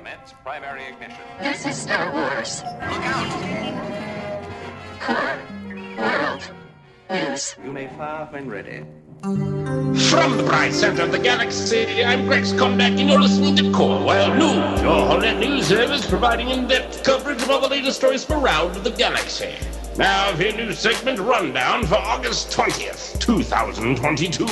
Commence primary ignition. This is Star Wars. Look out! Core World News. You may fire when ready. From the bright center of the galaxy, I'm Grex Kondak, and you're listening to Core World News, your whole news service providing in-depth coverage of all the latest stories from around the galaxy. Now, for your news segment rundown for August 20th, 2022.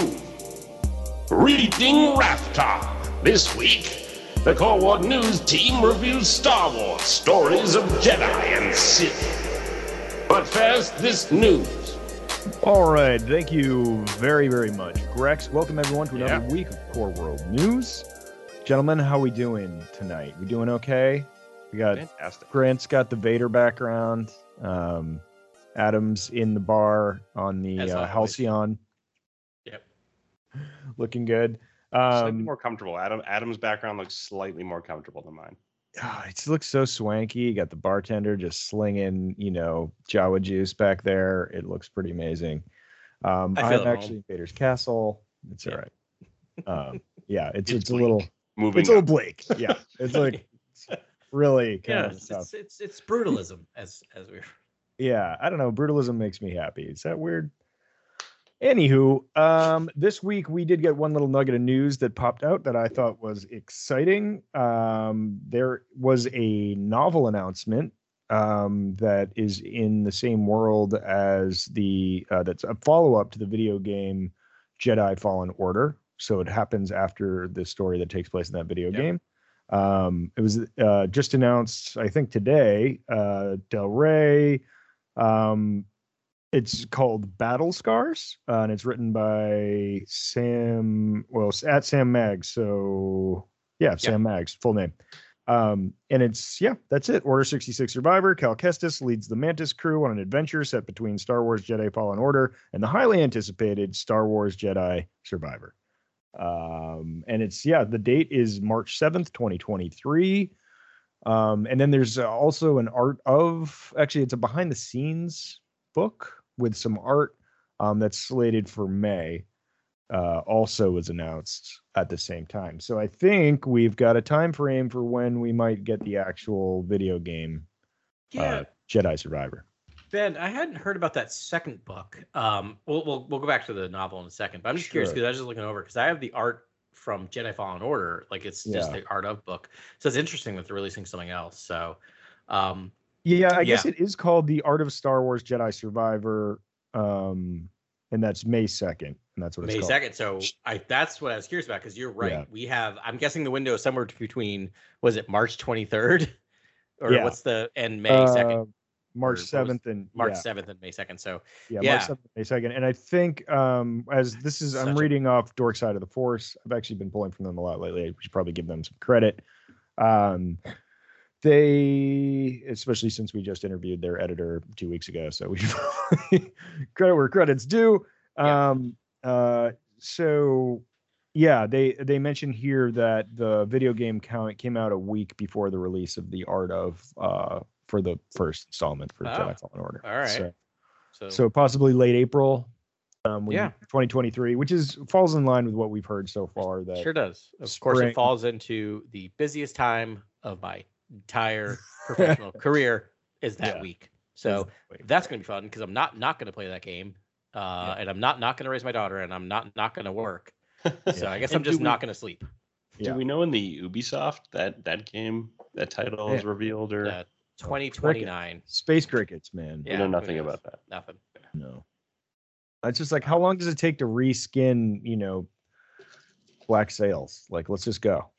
Reading Rathtar. This week, the Core World News team reviews Star Wars stories of Jedi and Sith. But first, this news. All right, thank you very, very much, Grex. Welcome everyone to another Yeah. week of Core World News. Gentlemen, how are we doing tonight? We doing okay? We got Fantastic. Grant's got the Vader background. Um, Adam's in the bar on the uh. Halcyon, Yep. looking good. Slightly Um, more comfortable. Adam Adam's background looks slightly more comfortable than mine. ah, it looks so swanky. You got the bartender just slinging, you know, Jawa juice back there. It looks pretty amazing. Um, I feel I'm actually home. in Vader's castle. It's Yeah. all right. Um, yeah, it's It's it's, a little Moving. it's a little bleak. Yeah, it's like it's really kind yeah, of it's, it's it's it's brutalism as as we're Yeah, I don't know. Brutalism makes me happy. Is that weird? Anywho, um, this week we did get one little nugget of news that popped out that I thought was exciting. Um, there was a novel announcement um, that is in the same world as the uh, that's a follow up to the video game Jedi Fallen Order. So it happens after the story that takes place in that video Yep. game. Um, it was uh, just announced, I think today. Uh, Del Rey. Um, it's called Battle Scars, uh, and it's written by Sam. Well, at Sam Maggs. So yeah, Sam Maggs, full name. Um, and it's yeah, that's it. Order 66 Survivor. Cal Kestis leads the Mantis crew on an adventure set between Star Wars Jedi Fallen Order and the highly anticipated Star Wars Jedi Survivor. Um, and it's yeah, the date is March 7th, 2023. Um, and then there's uh, also an art of actually it's a behind the scenes book with some art um, that's slated for May. Uh, also was announced at the same time. So I think we've got a time frame for when we might get the actual video game uh, Jedi Survivor. Ben, I hadn't heard about that second book. Um, we'll we'll we'll go back to the novel in a second, but I'm just curious because I was just looking over because I have the art from Jedi Fallen Order, like it's just Yeah. the art of book. So it's interesting that they're releasing something else. So, um, Yeah, I guess it is called the Art of Star Wars Jedi Survivor, um, and that's May second, and that's what it's May second. So I that's what I was curious about because you're right. Yeah. We have I'm guessing the window is somewhere between was it March 23rd or Yeah. what's the and May second, Uh, March or what was- seventh and March yeah. 7th and May second. So Yeah, Yeah. March 7th, May 2nd. And I think um as this is I'm Such a- reading off Dork Side of the Force. I've actually been pulling from them a lot lately. I should probably give them some credit. Um they especially since we just interviewed their editor two weeks ago, so we credit where credit's due. Yeah. Um uh so yeah, they they mentioned here that the video game count came out a week before the release of the art of uh for the first installment for Oh, Jedi Fallen Order. all right. So, so, so possibly late April. Um, Yeah. 2023, which is falls in line with what we've heard so far. That Sure does. Of course, it falls into the busiest time of my entire professional career is that Yeah. week. So Exactly. that's going to be fun because I'm not not going to play that game, uh, and I'm not not going to raise my daughter, and I'm not not going to work. So I guess And I'm just we- not going to sleep. Yeah. Do we know in the Ubisoft that that game that title is revealed or Uh, 2029. space crickets, man. we Yeah, know nothing about that? Nothing. No. It's just like how long does it take to reskin, you know, black sails? Like, let's just go.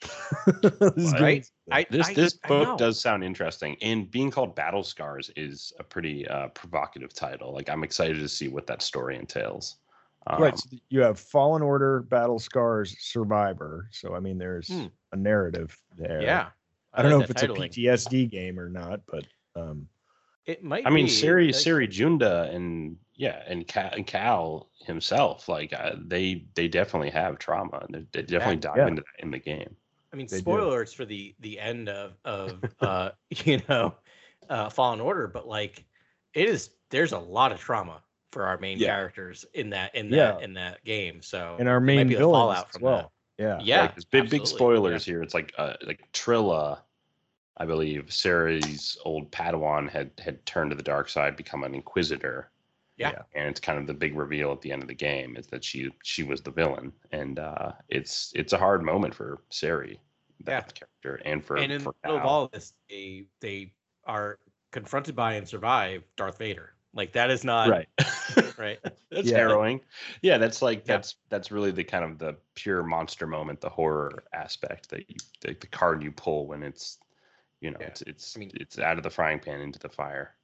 Let's just get Right? I, This I- this I book know. does sound interesting, and being called Battle Scars is a pretty uh, provocative title. Like I'm excited to see what that story entails. Um, right. So you have Fallen Order, Battle Scars, Survivor. So I mean, there's Hmm. a narrative there. Yeah. I don't know if it's that a. PTSD game or not, but um, It might. I mean, be, Cere like- Cere Junda and yeah, and Cal, and Cal himself, like uh, they they definitely have trauma. They, they definitely dive yeah. into that in the game. I mean, They do. for the the end of of uh you know uh Fallen Order, but like it is there's a lot of trauma for our main Yeah. characters in that in that Yeah. in that game. So and our it main be the villains fallout as from well. Yeah. that. Yeah, like, there's big big spoilers yeah. here. It's like uh, like Trilla I believe Cere's old Padawan had had turned to the dark side, become an Inquisitor. Yeah. and it's kind of the big reveal at the end of the game is that she she was the villain, and uh, it's it's a hard moment for Cere, that character, and for and in the for middle of all of this, they they are confronted by and survive Darth Vader. Like that is not right. right. that's Yeah. harrowing. Yeah, that's like Yeah. that's that's really the kind of the pure monster moment, the horror aspect that you the, the card you pull when it's you know Yeah. it's it's I mean- it's out of the frying pan into the fire.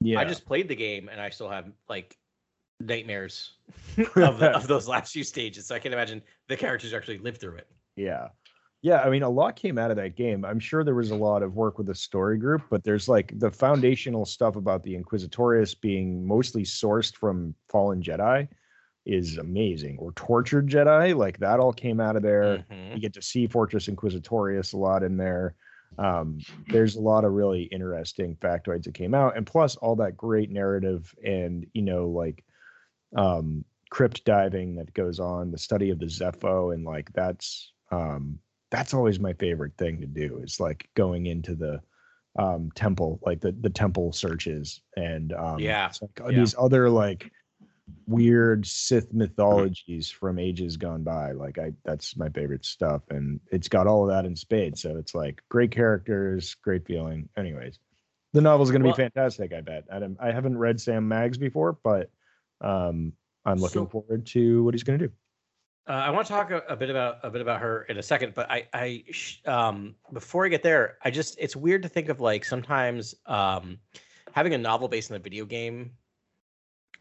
Yeah. I just played the game and I still have like nightmares of, of those last few stages. So I can't imagine the characters actually lived through it. Yeah. Yeah, I mean, a lot came out of that game. I'm sure there was a lot of work with the story group, but there's like the foundational stuff about the Inquisitorius being mostly sourced from fallen Jedi is amazing, or tortured Jedi. Like that all came out of there. Mhm. You get to see Fortress Inquisitorius a lot in there. Um, there's a lot of really interesting factoids that came out, and plus all that great narrative and you know like um, crypt diving that goes on, the study of the Zeffo, and like that's um, that's always my favorite thing to do is like going into the um, temple, like the the temple searches, and um, Yeah, it's like, oh, yeah. these other like weird Sith mythologies from ages gone by. Like I, that's my favorite stuff, and it's got all of that in spades. So it's like great characters, great feeling. Anyways, the novel's going to Well- be fantastic. I bet. I, don't- I haven't read Sam Maggs before, but um, I'm looking So- forward to what he's going to do. Uh, I want to talk a, a bit about a bit about her in a second, but I, I, sh- um, before I get there, I just it's weird to think of like sometimes um, having a novel based on a video game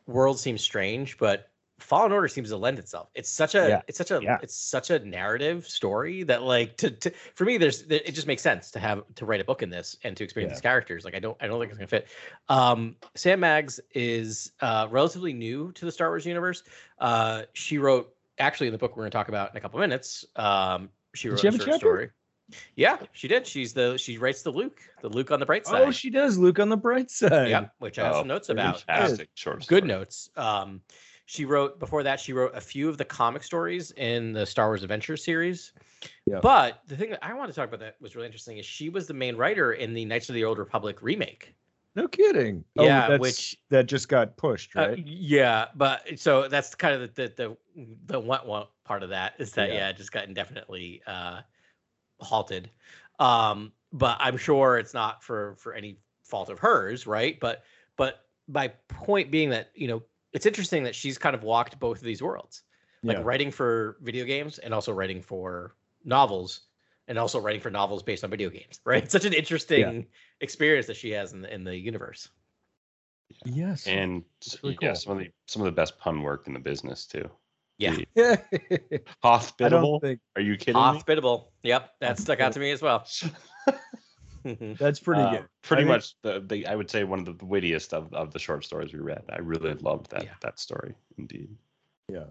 world seems strange, but Fallen Order seems to lend itself. It's such a, Yeah. it's such a, Yeah. it's such a narrative story that like to, to for me, there's it just makes sense to have to write a book in this and to experience Yeah. these characters. Like I don't, I don't think it's gonna fit. Um, Sam Maggs is uh, relatively new to the Star Wars universe. Uh, she wrote actually in the book we're going to talk about in a couple minutes. Um, she Did wrote she a short story. Yeah, she did. She's the she writes the Luke, the Luke on the bright side. Oh, she does. Luke on the bright side. yeah, which I have Oh, some notes about. Fantastic short Good notes. Um, she wrote before that. She wrote a few of the comic stories in the Star Wars Adventure series. Yeah. But the thing that I want to talk about that was really interesting is she was the main writer in the Knights of the Old Republic remake. No kidding. Yeah, that's- which- that just got pushed, Uh, right? yeah, but so that's kind of the the the, the what what part of that is that Yeah. yeah, it just got indefinitely uh halted. Um, but I'm sure it's not for for any fault of hers, right? But but my point being that you know it's interesting that she's kind of walked both of these worlds, like Yeah. writing for video games and also writing for novels, and also writing for novels based on video games, right? It's such an interesting experience that she has in the in the universe. Yes. And really yeah, some of the some of the best pun work in the business too. Yeah. Yeah. Hospitable? think Are you kidding me? Hospitable. Yep, that stuck out to me as well. that's pretty Uh, good. Pretty I think- much the, the I would say one of the wittiest of, of the short stories we read. I really loved that Yeah. that story indeed. Yeah.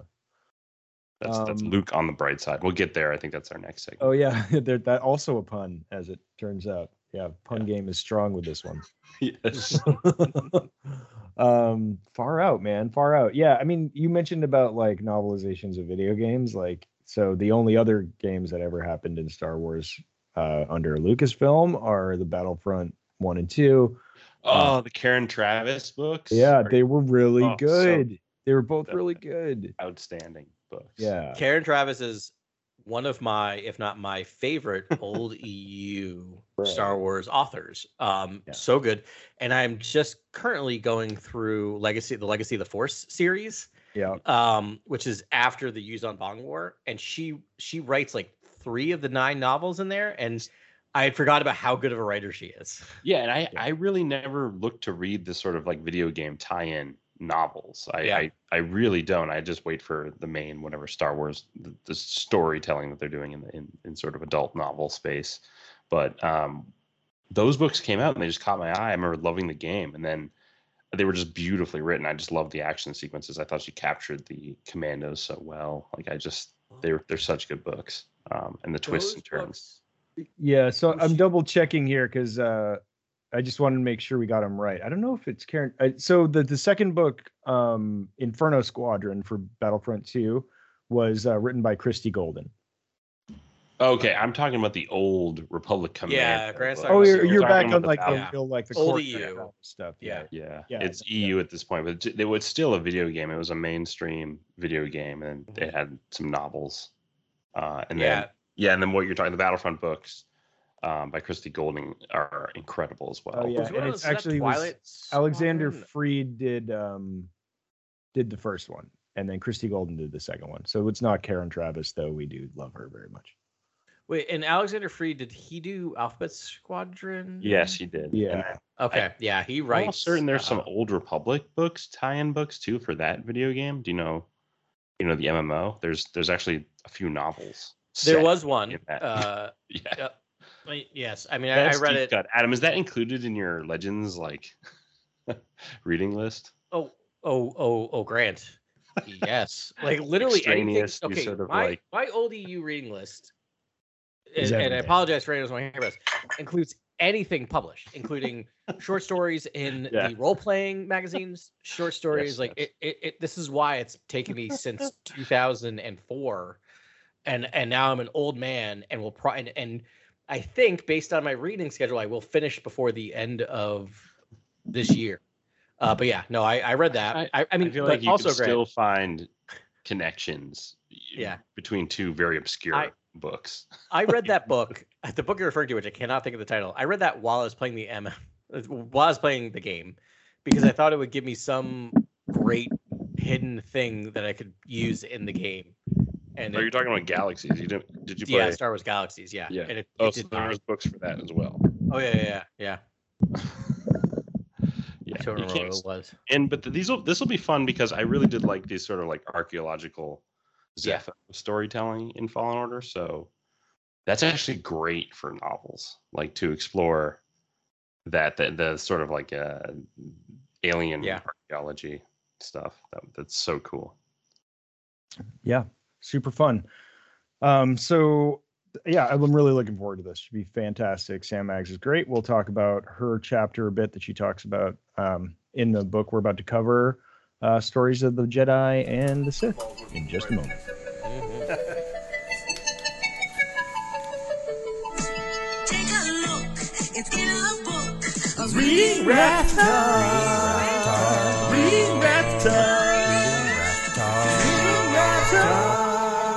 That's that's Um, Luke on the bright side. We'll get there. I think that's our next segment. Oh yeah, that also a pun, as it turns out. Yeah, pun game is strong with this one. yes. um, far out, man, far out. Yeah, I mean, you mentioned about like novelizations of video games, like so. The only other games that ever happened in Star Wars uh, under Lucasfilm are the Battlefront one and two. Oh, the Karen Traviss books. Yeah, are they were really Oh, so- good. they were both that- really good. outstanding books. Yeah. Karen Traviss is one of my, if not my favorite, old EU Star Wars authors. Um, Yeah. so good. And I'm just currently going through Legacy, the Legacy of the Force series, Yeah. um, which is after the Yuuzhan Vong War, and she she writes like three of the nine novels in there, and I had forgot about how good of a writer she is. Yeah, and I Yeah. I really never looked to read the sort of like video game tie-in novels. I, Yeah. I I really don't. I just wait for the main whatever Star Wars the, the storytelling that they're doing in, the, in in sort of adult novel space. But um, those books came out and they just caught my eye. I remember loving the game, and then they were just beautifully written. I just loved the action sequences. I thought she captured the commandos so well. Like I just they're they're such good books. Um, and the twists Those and turns. books- Yeah, so I'm double checking here because uh, I just wanted to make sure we got them right. I don't know if it's Karen. I, so the the second book, um, Inferno Squadron for Battlefront Two, was uh, written by Christie Golden. Okay, I'm talking about the old Republic Commando. Yeah, Grand Oh, you're, you're back on like the Battle- Yeah. real like the Old EU. stuff. Yeah. Yeah, Yeah, it's yeah. EU at this point, but it, it was still a video game. It was a mainstream video game, and it had some novels. Uh, and yeah, then yeah, and then what you're talking, the Battlefront books um, by Christie Golden are incredible as well. Oh, yeah, and it's those- is actually was Alexander Freed did um did the first one, and then Christie Golden did the second one. So it's not Karen Traviss, though we do love her very much. Wait, and Alexander Freed did he do Alphabet Squadron? Yes, he did. Yeah. And then Okay, yeah, he writes. I'm writes. almost certain there's some uh, old Republic books, tie-in books too for that video game. Do you know? You know the MMO. There's there's actually a few novels. There was one. in that. Uh, yeah. Yes, I mean I, I read it. cut. Adam, is that included in your Legends like reading list? Oh, oh, oh, oh, Grant. Yes, like literally anything. Okay, sort of my like- my old EU reading list, Is and, I apologize for anyone who's my hairbrush, includes anything published, including short stories in Yeah. the role playing magazines, short stories. Yes, like yes. It, it, it, this is why it's taken me since 2004, and and now I'm an old man, and will pro and, and I think based on my reading schedule, I will finish before the end of this year. Uh, but yeah, no, I, I read that. I, I, I mean, feel like you also can still find connections. Yeah. Between two very obscure I- books. I read that book, the book you're referring to, which I cannot think of the title. I read that while I was playing the M, while I was playing the game, because I thought it would give me some great hidden thing that I could use in the game. And Are you it- talking about galaxies? You didn't? Did you play? yeah, Star Wars Galaxies, yeah, Yeah. And it, oh, it so did there was books for that as well. Oh yeah, yeah, yeah. yeah. Yeah, I don't you remember can't what it was. and but these will this will be fun because I really did like these sort of like archaeological Yeah. Storytelling in Fallen Order. So that's actually great for novels, like to explore that the, the sort of like uh, alien Yeah. archaeology stuff. That, that's so cool. Yeah, super fun. Um, so yeah, I'm really looking forward to this. Should be fantastic. Sam Maggs is great. We'll talk about her chapter a bit that she talks about um, in the book we're about to cover. Uh, stories of the Jedi and the Sith in just a moment. Take a look, it's in a book. Reading Raptor. Reading Raptor.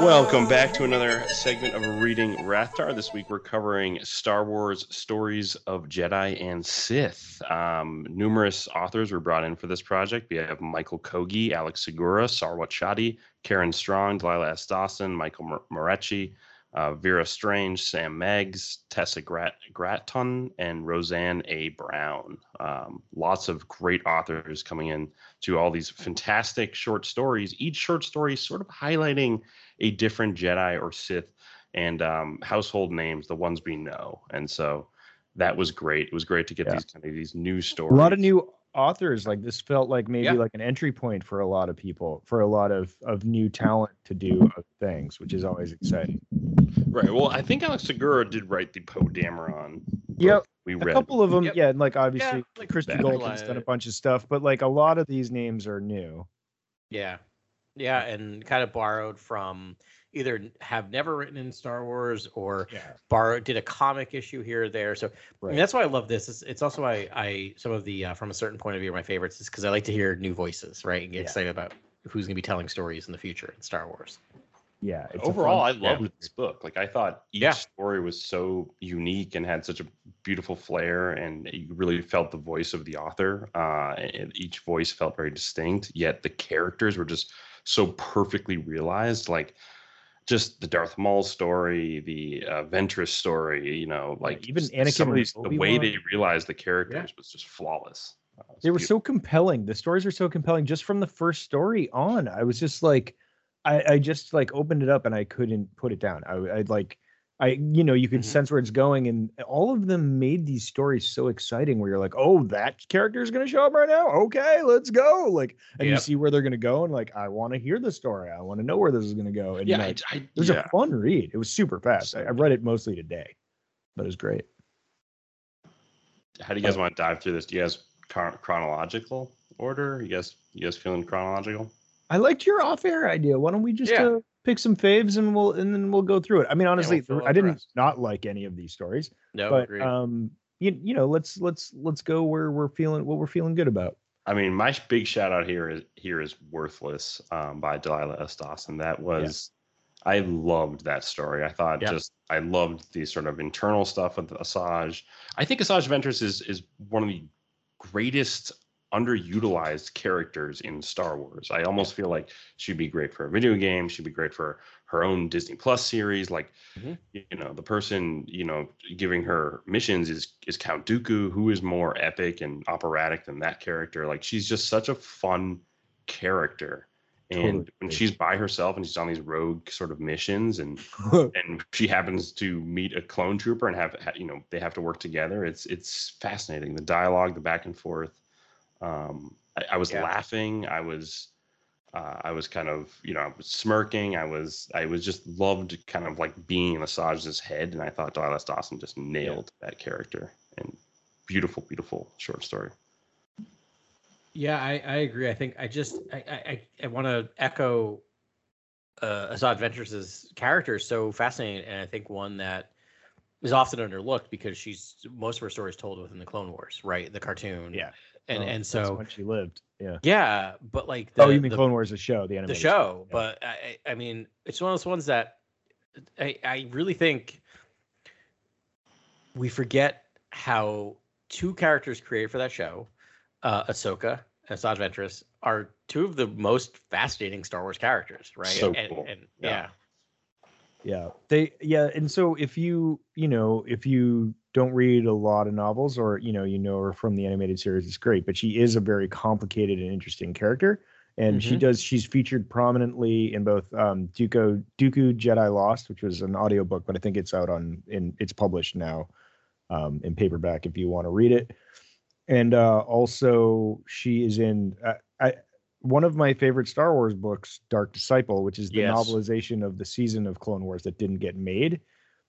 Welcome back to another segment of Reading Rathtar. This week we're covering Star Wars Stories of Jedi and Sith. Um, numerous authors were brought in for this project. We have Michael Kogge, Alex Segura, Sarwat Chadda, Karen Strong, Delilah S. Dawson, Michael Mor- Moreci, uh, Vera Strange, Sam Maggs, Tessa Grat- Gratton, and Roseanne A. Brown. Um, lots of great authors coming in to all these fantastic short stories. Each short story sort of highlighting a different Jedi or Sith and um, household names, the ones we know. And so that was great. It was great to get Yeah. these kind of these new stories. A lot of new authors. Like this felt like maybe Yeah. like an entry point for a lot of people, for a lot of of new talent to do things, which is always exciting. Right. Well, I think Alex Segura did write the Poe Dameron. Yep. We read A couple of them, Yep. yeah, and like obviously like Christie that. Golden's done a bunch of stuff, but like a lot of these names are new. Yeah. Yeah, and kind of borrowed from either have never written in Star Wars or Yeah. borrowed did a comic issue here or there. So I mean, that's why I love this. It's, it's also why I some of the uh, from a certain point of view my favorites is because I like to hear new voices, right, and get Yeah. excited about who's going to be telling stories in the future in Star Wars. Yeah. it's a Overall, I fun- loved this book. Like I thought each Yeah. story was so unique and had such a beautiful flair, and you really felt the voice of the author. Uh, and each voice felt very distinct. Yet the characters were just so perfectly realized. Like just the Darth Maul story, the uh, Ventress story. You know, like even s- Anakin some of these, the way they realized the characters was just flawless. Uh, was they were beautiful. so compelling. The stories were so compelling just from the first story on. I was just like, I, I just like opened it up and I couldn't put it down. I, I like, I, you know, you could Mhm. sense where it's going, and all of them made these stories so exciting. Where you're like, oh, that character is going to show up right now. Okay, let's go. Like, and you see where they're going to go, and like, I want to hear the story. I want to know where this is going to go. And Yeah, like, I, I, it was yeah. a fun read. It was super fast. I, I read it mostly today, but it was great. How do you guys want to dive through this? Do you guys chronological order? You guys, you guys feeling chronological? I liked your off-air idea. Why don't we just Yeah. uh, pick some faves and we'll and then we'll go through it. I mean, honestly, out I didn't not like any of these stories, No, but agreed. um, you you know, let's let's let's go where we're feeling what we're feeling good about. I mean, my big shout out here is here is "Worthless" um, by Delilah Estos, and that was I loved that story. I thought Yeah. just I loved the sort of internal stuff with Asajj. I think Asajj Ventress is is one of the greatest underutilized characters in Star Wars. I almost feel like she'd be great for a video game. She'd be great for her own Disney Plus series. Like, Mhm. you know, the person you know giving her missions is is Count Dooku, who is more epic and operatic than that character. Like, she's just such a fun character. And Totally when she's by herself and she's on these rogue sort of missions, and and she happens to meet a clone trooper and have you know they have to work together. It's it's fascinating. The dialogue, the back and forth. Um, I, I was Yeah. laughing. I was uh, I was kind of you know I was smirking. I was I was just loved kind of like being in Asajj's head, and I thought Delilah Dawson just nailed that character. And beautiful, beautiful short story. Yeah, I, I agree. I think I just I I, I- want to echo uh, Asajj Ventress' character is so fascinating, and I think one that is often underlooked because she's most of her stories told within the Clone Wars, right? The cartoon. Yeah. And Oh, and so when she lived. Yeah. yeah, but like oh, you mean the- Clone Wars, the show, the the show, yeah. but I, I I mean, it's one of those ones that I, I really think we forget how two characters created for that show, uh, Ahsoka and Asajj Ventress, are two of the most fascinating Star Wars characters, right? So and, cool. and Yeah. yeah. Yeah. They yeah, and so if you, you know, if you don't read a lot of novels or, you know, you know her from the animated series, it's great, but she is a very complicated and interesting character. And she Mhm. does she's featured prominently in both um Dooku Dooku Jedi Lost, which was an audiobook, but I think it's out on in it's published now um in paperback if you want to read it. And uh also she is in uh, I one of my favorite Star Wars books, Dark Disciple, which is the Yes. novelization of the season of Clone Wars that didn't get made.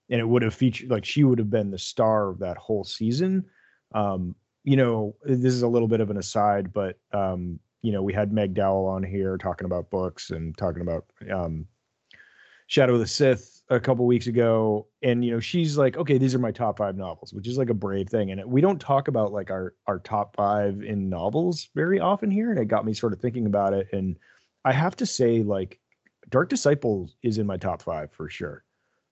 And it would have featured like she would have been the star of that whole season. Um, you know, this is a little bit of an aside, but um, you know, we had Meg Dowell on here talking about books and talking about um Shadow of the Sith a couple weeks ago, and you know, she's like, okay, these are my top five novels, which is like a brave thing. And we don't talk about like our our top five in novels very often here, and it got me sort of thinking about it. And I have to say, like, Dark Disciple is in my top five for sure.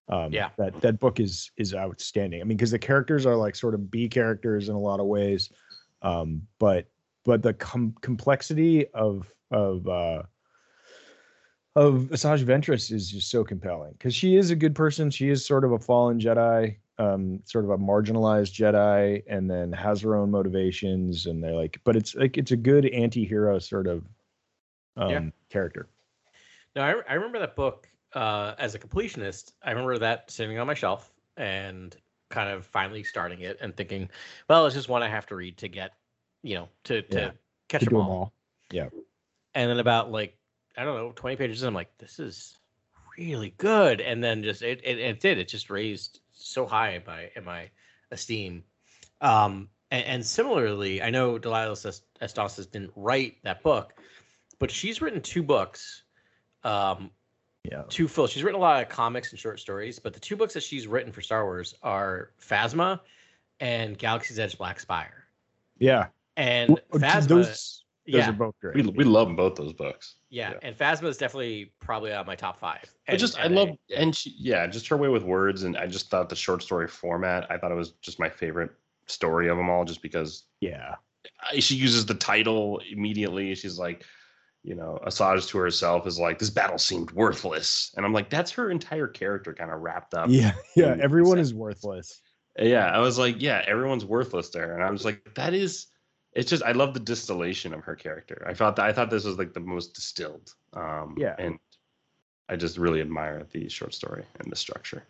Um, Yeah. that that book is is outstanding. I mean, because the characters are like sort of B characters in a lot of ways, um, but but the com- complexity of of uh, of Asajj Ventress is just so compelling because she is a good person. She is sort of a fallen Jedi, um, sort of a marginalized Jedi, and then has her own motivations. And they're like, but it's like it's a good anti-hero sort of um, Yeah. character. Now I, I remember that book uh, as a completionist. I remember that sitting on my shelf and kind of finally starting it and thinking, well, it's just one I have to read to get, you know, to to Yeah, catch To them all. them all. And then about like I don't know, twenty pages. in, I'm like, this is really good. And then just it it, it did. It just raised so high in my in my esteem. Um, and, and similarly, I know Delilah Es- didn't write that book, but she's written two books. Um, Yeah. two full. She's written a lot of comics and short stories, but the two books that she's written for Star Wars are Phasma and Galaxy's Edge Black Spire. Yeah. And Phasma, those those yeah, are both great. We we love both those books. yeah, yeah. and Phasma is definitely probably on my top five. I just I and love and she yeah just her way with words and I just thought the short story format I thought it was just my favorite story of them all just because yeah. I- she uses the title immediately she's like you know Asajj to herself is like this battle seemed worthless and I'm like that's her entire character kind of wrapped up Yeah. Yeah. Everyone is worthless. yeah I was like yeah everyone's worthless there and I was like that is it's just I love the distillation of her character I thought that I thought this was like the most distilled um Yeah. and I just really admire the short story and the structure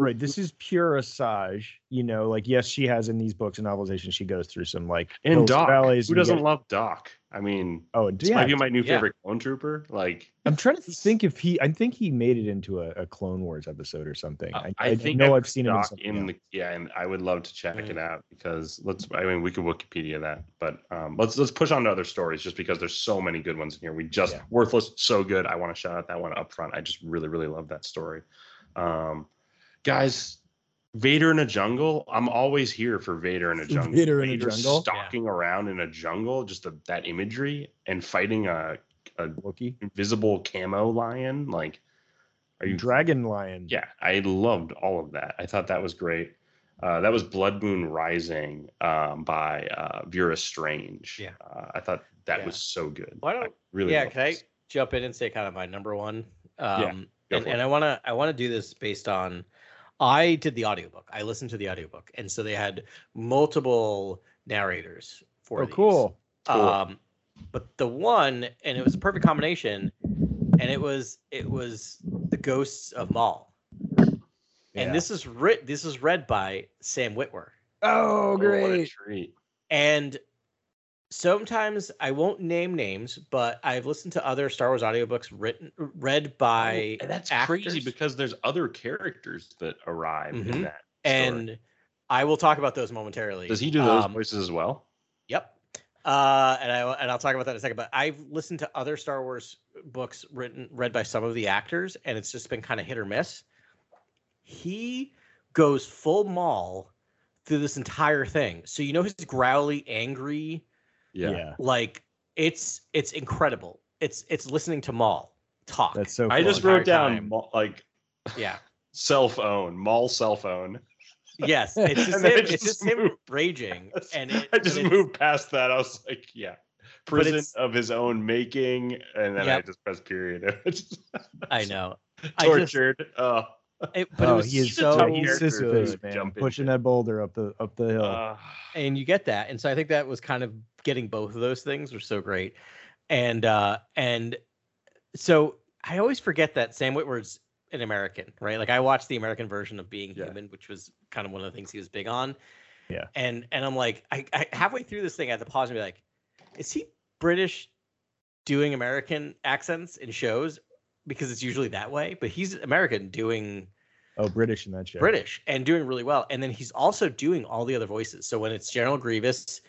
Right. This is pure Asajj. You know, like yes, she has in these books and novelizations, she goes through some like And Doc. valleys. Who and doesn't get- love Doc? I mean, Oh, and this yeah. might be my new Yeah. favorite clone trooper. Like, I'm trying to think if he. I think he made it into a, a Clone Wars episode or something. Uh, I, I, think know I've I've seen him in in the yeah, and I would love to check Mm. it out because let's. I mean, we could Wikipedia that, but um, let's let's push on to other stories just because there's so many good ones in here. We just Yeah. worthless, so good. I want to shout out that one up front. I just really really love that story, um, guys. Vader in a jungle. I'm always here for Vader in a jungle. Vader in a jungle? stalking around in a jungle, just the, that imagery and fighting a, a Wookiee. invisible camo lion. Like, are you Dragon Lion. yeah, I loved all of that. I thought that was great. Uh, that was Blood Moon Rising um, by uh, Vera Strange. Yeah. uh, I thought that Yeah. was so good. Why don't- I really? yeah, loved can I jump in and say kind of my number one? Um, go and, and. I want to I want to do this based on I did the audiobook. I listened to the audiobook, and so they had multiple narrators for Oh, these. cool. Cool. Um, but the one, and it was a perfect combination, and it was it was the Ghosts of Maul, Yeah. and this is writ this is read by Sam Witwer. Oh, Oh, what a great. treat! And sometimes I won't name names, but I've listened to other Star Wars audiobooks written read by Oh, and that's actors, crazy because there's other characters that arrive Mhm. in that. and story. I will talk about those momentarily. does he do those Um, voices as well? Yep. Uh, and I and I'll talk about that in a second. But I've listened to other Star Wars books written read by some of the actors, and it's just been kind of hit or miss. He goes full Maul through this entire thing. So you know his growly, angry, Yeah. like it's it's incredible. It's it's listening to Maul talk. That's so. I just wrote down time. Maul- like yeah. cell phone, mall cell phone. Yes, it's just And then him. I It's just just him moved. raging, and it, I just it's- moved past that. I was like, yeah, prison of his own making, and then I just pressed period. I know. I just- tortured. oh, It, but oh, it was he is so so he's he's character Sisyphus, man, pushing that boulder up the up the hill. uh, and you get that and so i think that was kind of getting both of those things were so great and uh and so i always forget that sam witwer's an american right like i watched the american version of being Yeah. human which was kind of one of the things he was big on Yeah. and and i'm like I, I halfway through this thing i had to pause and be like is he british doing american accents in shows because it's usually that way but he's american doing oh, British in that show. British and doing really well. And then he's also doing all the other voices. So when it's General Grievous,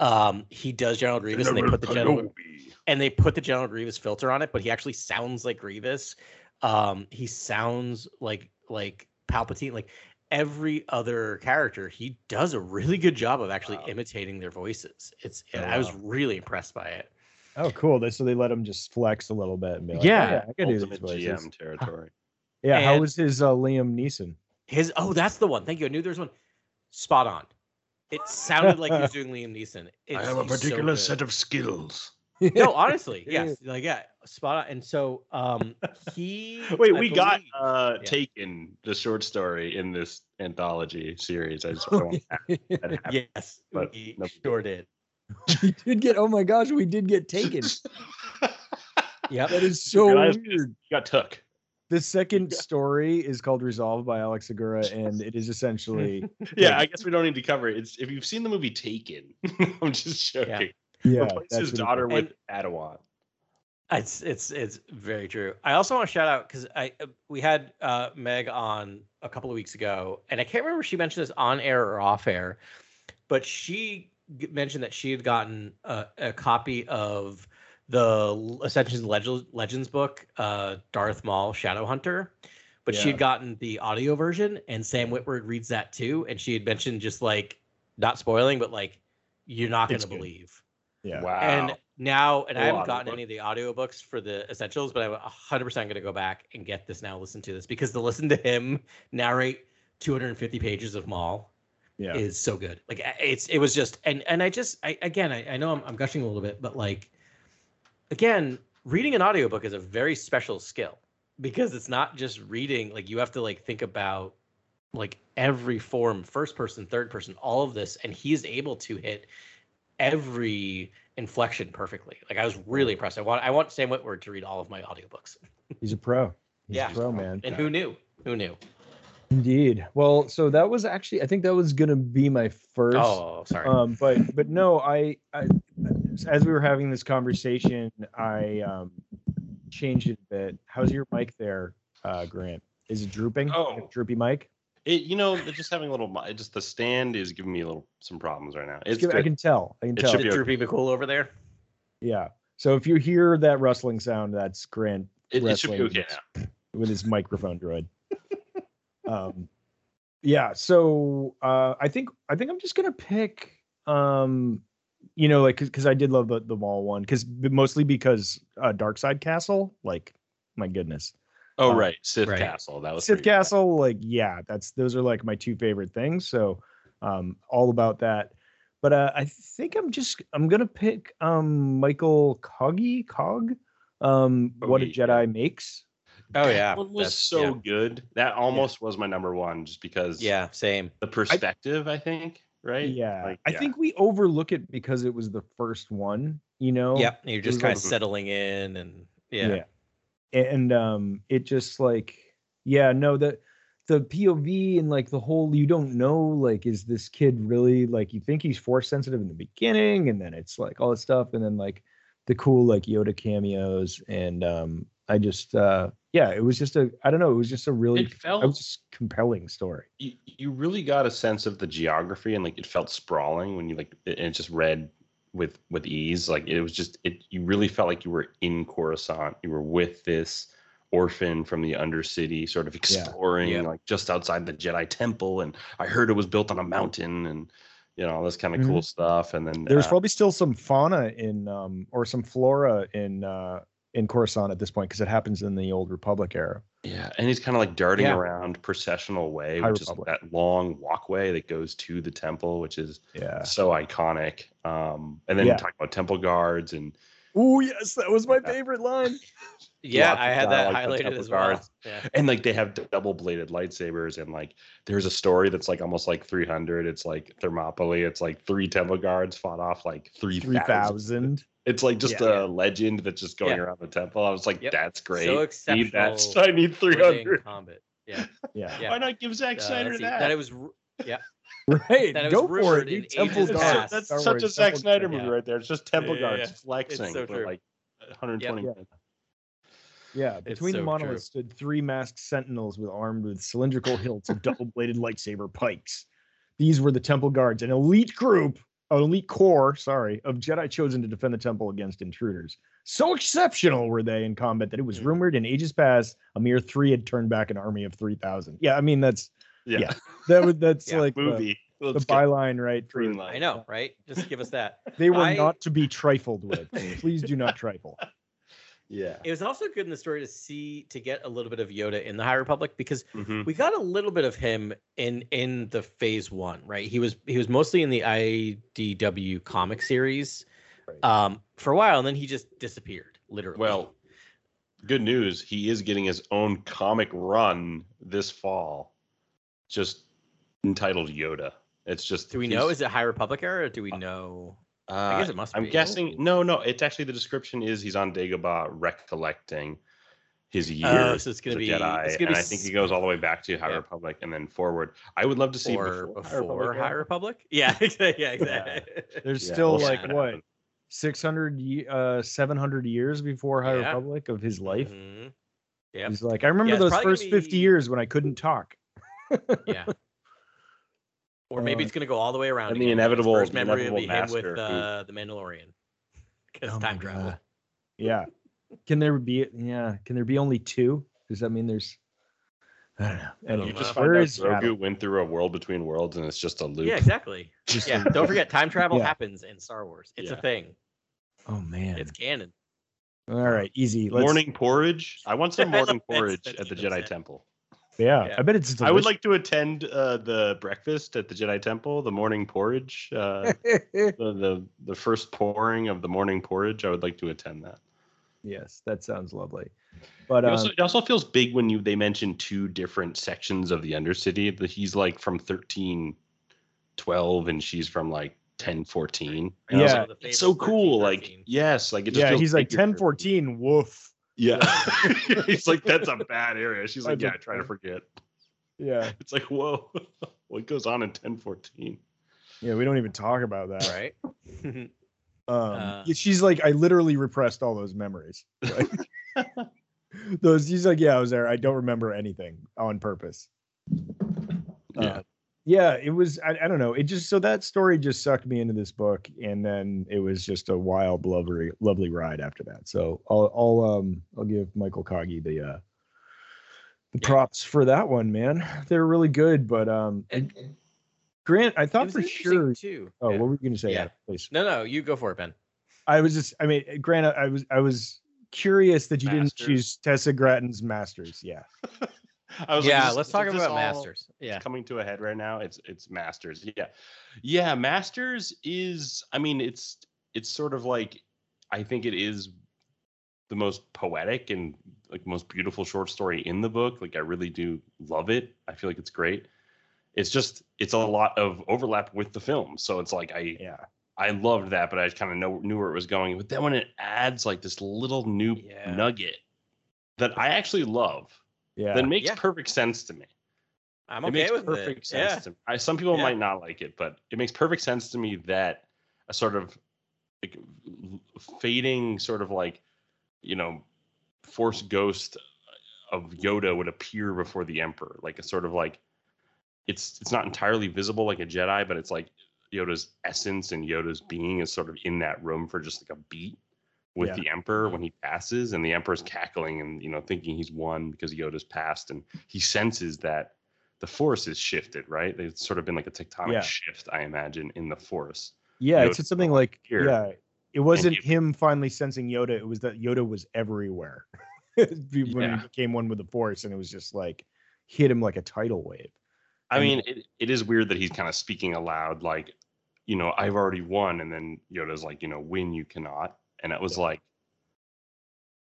um, he does General Grievous, and they put the General Kenobi. and they put the General Grievous filter on it, but he actually sounds like Grievous. Um, he sounds like like Palpatine, like every other character. He does a really good job of actually Wow. imitating their voices. It's Oh, I was wow. really impressed by it. Oh, cool. They, so they let him just flex a little bit and be like, Yeah. oh, yeah I can do these Ultimate voices. GM territory. Yeah, how was his uh, Liam Neeson? His oh, that's the one. Thank you. I knew there was one. Spot on. It sounded like he was doing Liam Neeson. It's, he's so good. of skills. no, honestly, yes, like yeah, spot on. And so, um, he Wait, I we got uh Yeah. Taken, the short story in this anthology series. I just I want that happened. yes, but we no- sure did. we did get. Oh my gosh, we did get taken. yeah, That is so Good, I was- weird. got took. The second story is called Resolved by Alex Segura, and it is essentially Yeah, I guess we don't need to cover it. It's if you've seen the movie Taken. I'm just joking. yeah. Replace that's his daughter with And- Adawan. It's it's it's very true. I also want to shout out because I uh, we had uh, Meg on a couple of weeks ago, and I can't remember if she mentioned this on air or off air, but she g- mentioned that she had gotten a, a copy of the Essentials Legends, Legends book, uh, Darth Maul Shadow Hunter, but she had gotten the audio version, and Sam Witwer reads that too, and she had mentioned just like not spoiling, but like you're not going to believe. Yeah. Wow. And now, and I haven't gotten audiobook. any of the audiobooks for the essentials, but I'm 100% going to go back and get this now, listen to this because to listen to him narrate 250 pages of Maul Yeah. is so good. Like it's, it was just, and, and I just, I, again, I, I know I'm, I'm gushing a little bit, but like, again, reading an audiobook is a very special skill because it's not just reading, like you have to like think about like every form, first person, third person, all of this. And he's able to hit every inflection perfectly. Like I was really impressed. I want I want Sam Witwer to read all of my audiobooks. He's a pro. He's Yeah. a pro, man. And who knew? Who knew? Indeed. Well, so that was actually I think that was gonna be my first. Oh, sorry. Um, but but no, I, I as we were having this conversation, I um changed it a bit. How's your mic there, uh, Grant? Is it drooping? Oh. droopy mic. It, you know, just having a little. mi- Just the stand is giving me a little some problems right now. It's Give- I can tell. I can It tell. should be it okay. Droopy McCool over there? Yeah. So if you hear that rustling sound, that's Grant It, it should be okay with his microphone droid. Um, yeah. So uh, I think I think I'm just gonna pick, um, you know, like because I did love the the Maul one, because mostly because uh, Dark Side Castle, like my goodness, Oh Uh, right, Sith right. Castle. That was Sith pretty good. Castle, like yeah, that's those are like my two favorite things. So um, all about that. But uh, I think I'm just I'm gonna pick um Michael Kogge Cog, um, what a Kogge, yeah. Jedi makes. Oh yeah, That one was that's- so yeah. good. That almost was my number one, just because. Yeah, same. The perspective, I think. Right. Yeah, Like, I think we overlook it because it was the first one. You know. Yep, you're just kind of like- settling in, and yeah, And um, it just like yeah, no the the POV and like the whole you don't know like is this kid really like you think he's force sensitive in the beginning and then it's like all this stuff and then like the cool like Yoda cameos and um I just uh yeah it was just a I don't know it was just a really It felt- it was just compelling story. you, you really got a sense of the geography and like it felt sprawling when you like it, it just read with with ease like it was just it you really felt like you were in Coruscant you were with this orphan from the undercity sort of exploring Yeah. like just outside the Jedi temple and I heard it was built on a mountain and you know all this kind of Mhm. cool stuff and then There's uh, probably still some fauna in um or some flora in uh in Coruscant at this point because it happens in the old Republic era. Yeah, and he's kind of like darting Yeah. around processional way, High which Republic. is that long walkway that goes to the temple, which is Yeah. so iconic. Um, and then Yeah. talk about temple guards and Oh yes, that was my Yeah. favorite line. yeah. I had that highlighted temple as well. Yeah, and like they have double bladed lightsabers and like there's a story that's like almost like 300 it's like thermopylae it's like three temple guards fought off like three Three thousand. It's like just Yeah. a legend that's just going Yeah. around the temple i was like Yep. that's great So need that i need Within 300 combat. Yeah, Yeah. yeah. why not give Zack Uh, Snyder that that it was. Yeah, Right. That it Go was for it. you Temple ages That's, Guard, past. that's Star such Wars, a Zack Temple Snyder Guard. movie right there. It's just Temple Yeah, yeah, Guards yeah. flexing so for true. like 120 Yeah. minutes. Yeah. It's Between the so monoliths stood three masked sentinels with armed with cylindrical hilts of double-bladed lightsaber pikes. These were the Temple Guards, an elite group, an elite corps, sorry, of Jedi chosen to defend the temple against intruders. So exceptional were they in combat that it was Mhm. rumored in ages past a mere three had turned back an army of three thousand. Yeah, I mean that's Yeah, Yeah. that would that's Yeah, like movie. the Let's get byline, right? for- green light. I know, right? Just give us that. They were I- not to be trifled with. Please do not trifle. Yeah. It was also good in the story to see to get a little bit of Yoda in the High Republic because Mhm. we got a little bit of him in in the Phase One, right? He was he was mostly in the IDW comic series Right. um, for a while, and then he just disappeared, literally. Well, good news. He is getting his own comic run this fall, just entitled Yoda. It's just. do we know? Is it High Republic era? Or do we know? Uh, guess it must I'm be. guessing. No, no. It's actually the description is he's on Dagobah recollecting his years Oh, so it's gonna be- Jedi, it's gonna and be I think he goes all the way back to High Yeah. Republic and then forward. I would love to see Or before, before High era. Republic? Yeah, exactly. Yeah, exactly. There's Yeah, still we'll like what what 600 uh 700 years before High Yeah. Republic of his life. Mhm. Yep. He's like, I remember it's those probably gonna first 50 years when I couldn't talk. Yeah. Or maybe Uh, it's gonna go all the way around. and the again. His inevitable- first the memory will be him with uh, the Mandalorian. Because Oh time travel. God. Yeah. Can there be yeah, can there be only two? Does that mean there's I don't know. Anyway, You just Uh, where find out is Grogu Yaddle? went through a world between worlds and it's just a loop. Yeah, exactly. Just Yeah, don't forget, time travel Yeah. happens in Star Wars. It's Yeah. a thing. Oh man. It's canon. All right, easy. Let's, Morning porridge. I want some morning porridge that's at the Jedi said. Temple. Yeah, Yeah. I bet it's I would like to attend uh, the breakfast at the Jedi Temple, the morning porridge, uh, the, the the first pouring of the morning porridge. I would like to attend that. yes, that sounds lovely. But It um, also, it also feels big when you they mention two different sections of the Undercity. That he's like from thirteen twelve and she's from like ten fourteen. And Yeah. like, it's so cool. 13, Like yes, like it just yeah, feels he's like bigger. 10 14 woof. Yeah, he's like that's a bad area. She's like, That's yeah, a- try to forget. Yeah. It's like, whoa, what goes on in 1014? Yeah, we don't even talk about that. right? Um, Uh, she's like, I literally repressed all those memories. Like, those, she's like, yeah, I was there. I don't remember anything on purpose. Yeah. Uh, yeah, it was. I, I don't know. It just so that story just sucked me into this book, and then it was just a wild, lovely, lovely ride after that. So I'll, I'll, um, I'll give Michael Kogge the, uh, the Yeah. props for that one, man. They're really good, but um, And- Grant, I thought for sure. too. Oh, Yeah. what were you going to say? Yeah. please. No, no, you go for it, Ben. I was just, I mean, Grant, I was, I was curious that you didn't Masters. choose Tessa Gratton's Masters. Yeah. I was Yeah, this- let's talk about Masters. Yeah. coming to a head right now. It's it's Masters. Yeah, yeah. Masters is. I mean, it's it's sort of like I think it is the most poetic and like most beautiful short story in the book. Like I really do love it. I feel like it's great. It's just it's a lot of overlap with the film, so it's like I Yeah. I loved that, but I kind of know knew where it was going. But then when it adds like this little new Yeah. nugget that I actually love, Yeah. that makes Yeah. perfect sense to me I'm it okay makes with perfect it. sense Yeah. to me. I, some people Yeah. might not like it, but it makes perfect sense to me that a sort of like fading, sort of like you know, force ghost of Yoda would appear before the Emperor, like a sort of like it's it's not entirely visible like a Jedi, but it's like Yoda's essence and Yoda's being is sort of in that room for just like a beat with Yeah. the Emperor when he passes, and the Emperor's cackling and you know thinking he's won because Yoda's passed, and he senses that the Force is shifted, right? It's sort of been like a tectonic Yeah. shift, I imagine, in the Force. Yeah, Yoda it said something like, here. yeah, it wasn't you- him finally sensing Yoda. It was that Yoda was everywhere when Yeah. he became one with the Force, and it was just like hit him like a tidal wave. I And- mean, it, it is weird that he's kind of speaking aloud, like, you know, I've already won, and then Yoda's like, you know, win you cannot, and it was Yeah. like,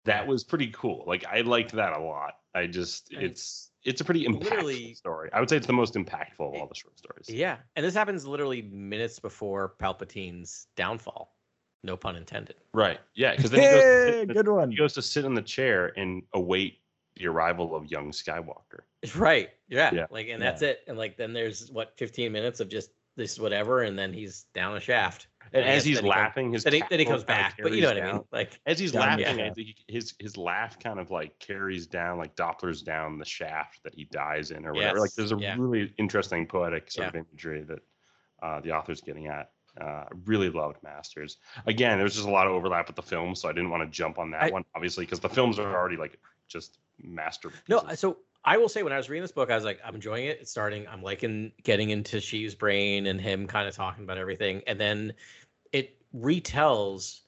that was pretty cool. Like, I liked that a lot. I just, And it's it's a pretty impactful literally- story. I would say it's the most impactful of all the short stories. Yeah. And this happens literally minutes before Palpatine's downfall. No pun intended. Right? Yeah, because then he goes, to sit- good one. he goes to sit in the chair and await the arrival of young Skywalker. Right. Yeah. Yeah. Like, and Yeah. that's it. And like, then there's what, 15 minutes of just this whatever, and then he's down a shaft. And as he's then he comes- laughing, his Then he, then he comes back. But you know what I mean? Like, as he's laughing, the I think his his laugh kind of like carries down, like Doppler's down the shaft that he dies in, or whatever. Like there's a yeah. really interesting poetic sort Yeah. of imagery that uh, the author's getting at. Uh, really loved Masters. Again, there's just a lot of overlap with the film, so I didn't want to jump on that I- one, obviously, because the films are already like just masterpieces. No, so I will say when I was reading this book, I was like, I'm enjoying it. It's starting. I'm liking getting into Sheev's brain and him kind of talking about everything, and then it retells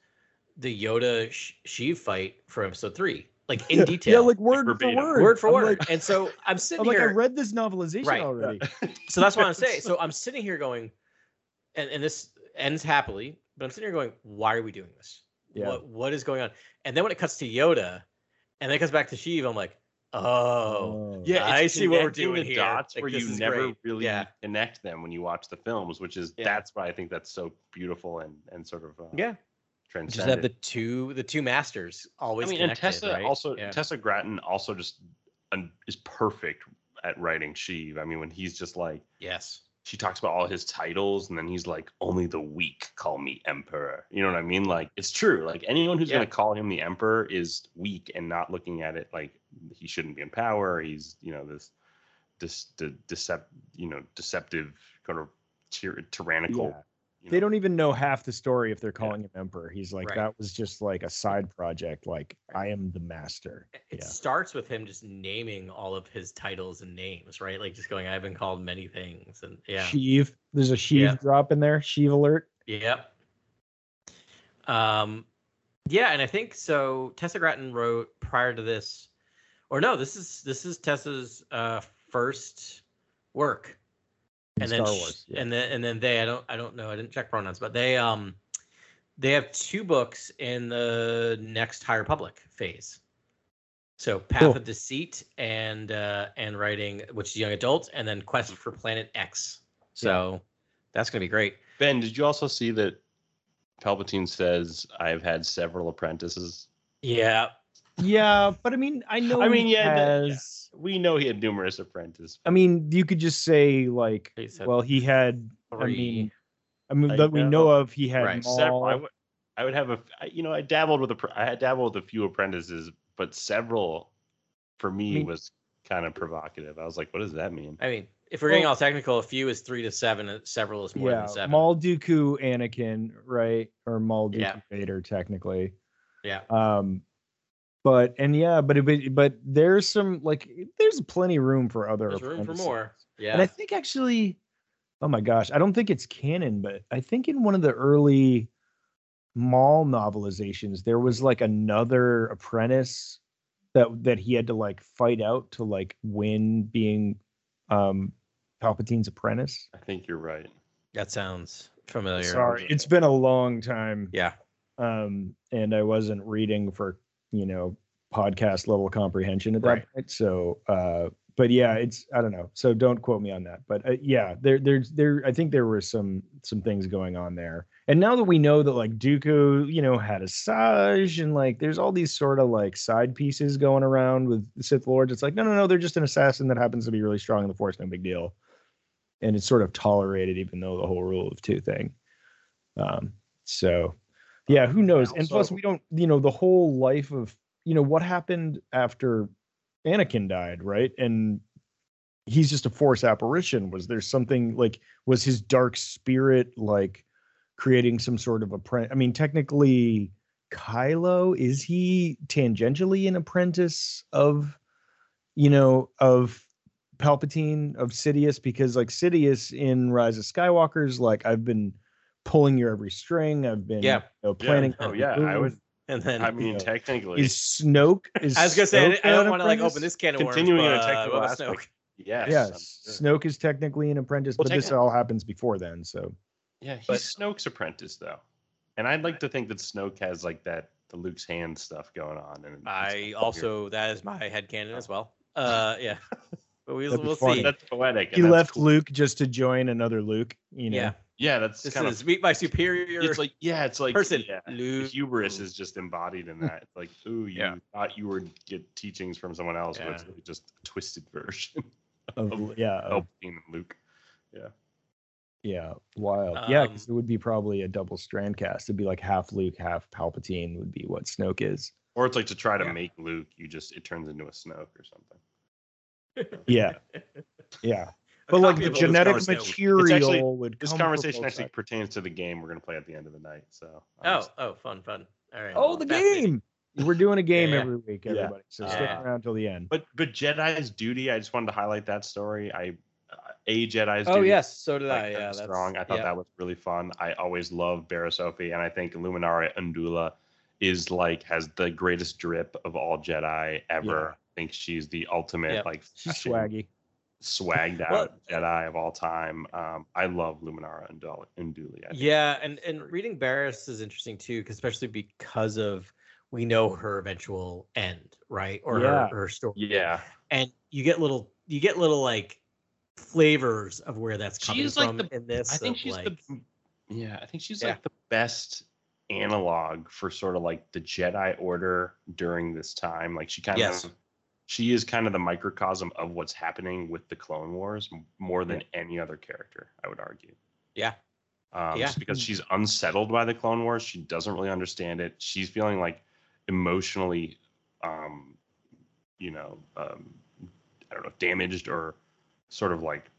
the Yoda Sh- Sheev fight for episode three, like in Yeah, detail, Yeah, like word verbatim. for word. word for I'm word. Like, and so I'm sitting I'm like, I read this novelization Right. already. so that's what I'm saying. So I'm sitting here going, and, and this ends happily, but I'm sitting here going, why are we doing this? Yeah. What what is going on? And then when it cuts to Yoda, and then it comes back to Sheev, I'm like, oh, yeah, I see what we're doing the here. dots Like, where you never great. really Yeah. connect them when you watch the films, which is Yeah. that's why I think that's so beautiful and and sort of uh, Yeah. transcendent. just have the two the two masters always. I mean, and connected, Tessa right? also Yeah. Tessa Gratton also just um, is perfect at writing Sheev. I mean, when he's just like yes, she talks about all his titles, and then he's like, "Only the weak call me emperor." You know what I mean? Like it's true. Like anyone who's Yeah. gonna call him the emperor is weak and not looking at it like he shouldn't be in power. He's you know this this de- decept you know deceptive kind of tyr- tyrannical. Yeah. you They know, don't even know half the story if they're calling him Emperor. He's like, Right. that was just like a side project. Like, I am the master. it Yeah. starts with him just naming all of his titles and names, right? Like just going, I've been called many things, and yeah, Sheev. There's a Sheev Yeah. drop in there. Sheev alert. Yep. Um, yeah, and I think so. Tessa Gratton wrote prior to this, or no, this is this is Tessa's uh, first work, and then Star sh- Wars. Yeah. and then and then they I don't I don't know I didn't check pronouns, but they um they have two books in the next High Republic phase. So Path Cool. of Deceit and uh, and writing, which is young adult, and then Quest for Planet X. So that's gonna be great. Ben, did you also see that Palpatine says, "I've had several apprentices"? Yeah, yeah, but I mean, I know. I mean, he yeah, that- yeah. has- We know he had numerous apprentices. I mean, you could just say like, He well, he had. I three. mean, I mean I that we know. know of. He had Right. several. I would, I would have a, you know, I dabbled with a, I had dabbled with a few apprentices, but several, for me, mean- was kind of provocative. I was like, what does that mean? I mean, if we're getting all technical, a few is three to seven, and several is more yeah, than seven. Maul Dooku Anakin, right? Or Maul Dooku Yeah. Vader, technically. yeah. Um, but and yeah, but it, but there's some like there's plenty room for other. There's room for more. Yeah. And I think actually, oh my gosh, I don't think it's canon, but I think in one of the early Maul novelizations, there was like another apprentice that that he had to like fight out to like win being um Palpatine's apprentice. I think you're right. that sounds familiar. Sorry, it's been a long time. Yeah. Um, and I wasn't reading for you know podcast level comprehension at that Right. point. So, uh, but yeah, it's I don't know. So don't quote me on that. But uh, yeah, there, there's there. I think there were some some things going on there. And now that we know that like Dooku, you know, had Asajj and like there's all these sort of like side pieces going around with the Sith Lords. It's like no, no, no, they're just an assassin that happens to be really strong in the Force. No big deal. And it's sort of tolerated, even though the whole rule of two thing. Um, so yeah, who knows? And plus, we don't, you know, the whole life of, you know, what happened after Anakin died, right? And he's just a force apparition. Was there something like, was his dark spirit like creating some sort of apprentice? I mean, technically, Kylo, is he tangentially an apprentice of, you know, of Palpatine, of Sidious? Because like Sidious in Rise of Skywalker's, like, I've been pulling your every string. I've been Yeah. you know, planning. Oh yeah, I would. And then I mean, know, technically, Is Snoke? Is I was gonna say I, Snoke didn't- I don't want to like open this can of worms. continuing in a uh, technical what aspect. Snoke? Yes. Yes, sure. Snoke is technically an apprentice, Well, but this all happens before then. So Yeah, he's But- Snoke's apprentice though, and I'd like to think that Snoke has like that the Luke's hand stuff going on. And it's I weird. also that is my head canon as well. Uh, yeah, but we, we'll funny. see. that's poetic. he that's left cool. Luke just to join another Luke. You know, Yeah, Yeah, that's this kind is of. meet my superior. It's like yeah, it's like person, Yeah, hubris is just embodied in that. It's like, ooh, you Yeah. thought you were get teachings from someone else, but it's really just a twisted version of, of yeah, of- Palpatine and Luke. yeah, Yeah, wild. yeah, Um, because it would be probably a double strand cast. It'd be like half Luke, half Palpatine would be what Snoke is. Or it's like to try to Yeah. make Luke, you just it turns into a Snoke or something. Yeah, yeah. A But like the genetic material actually- would. This come from conversation actually sides. pertains to the game we're gonna play at the end of the night. So Oh, just- oh, fun, fun. All right. Oh, the game. We're doing a game yeah. every week, Yeah. everybody. So stick Uh, around till the end. But but Jedi's duty, I just wanted to highlight that story. I uh, a Jedi's Oh duty. yes, so did like, I. Yeah, that's strong. I thought yeah. that was really fun. I always love Barriss Offee, and I think Luminara Unduli is like has the greatest drip of all Jedi ever. I think she's the ultimate Yep. like She's swaggy. Swagged out Well, Jedi of all time. Um, I love Luminara and, Unduli. I think Yeah, and and very- reading Barriss is interesting too, 'cause especially because of we know her eventual end, right? Or Yeah. her, her story. yeah, And you get little you get little like flavors of where that's coming She's like from the- in this. I think she's like, the yeah. I think she's Yeah. like the best analog for sort of like the Jedi Order during this time. Like she kind Yes. of she is kind of the microcosm of what's happening with the Clone Wars more than any other character. I would argue. Yeah. Um, Yeah. Just because she's unsettled by the Clone Wars, she doesn't really understand it. She's feeling like emotionally, um, you know, um, I don't know, damaged or sort of like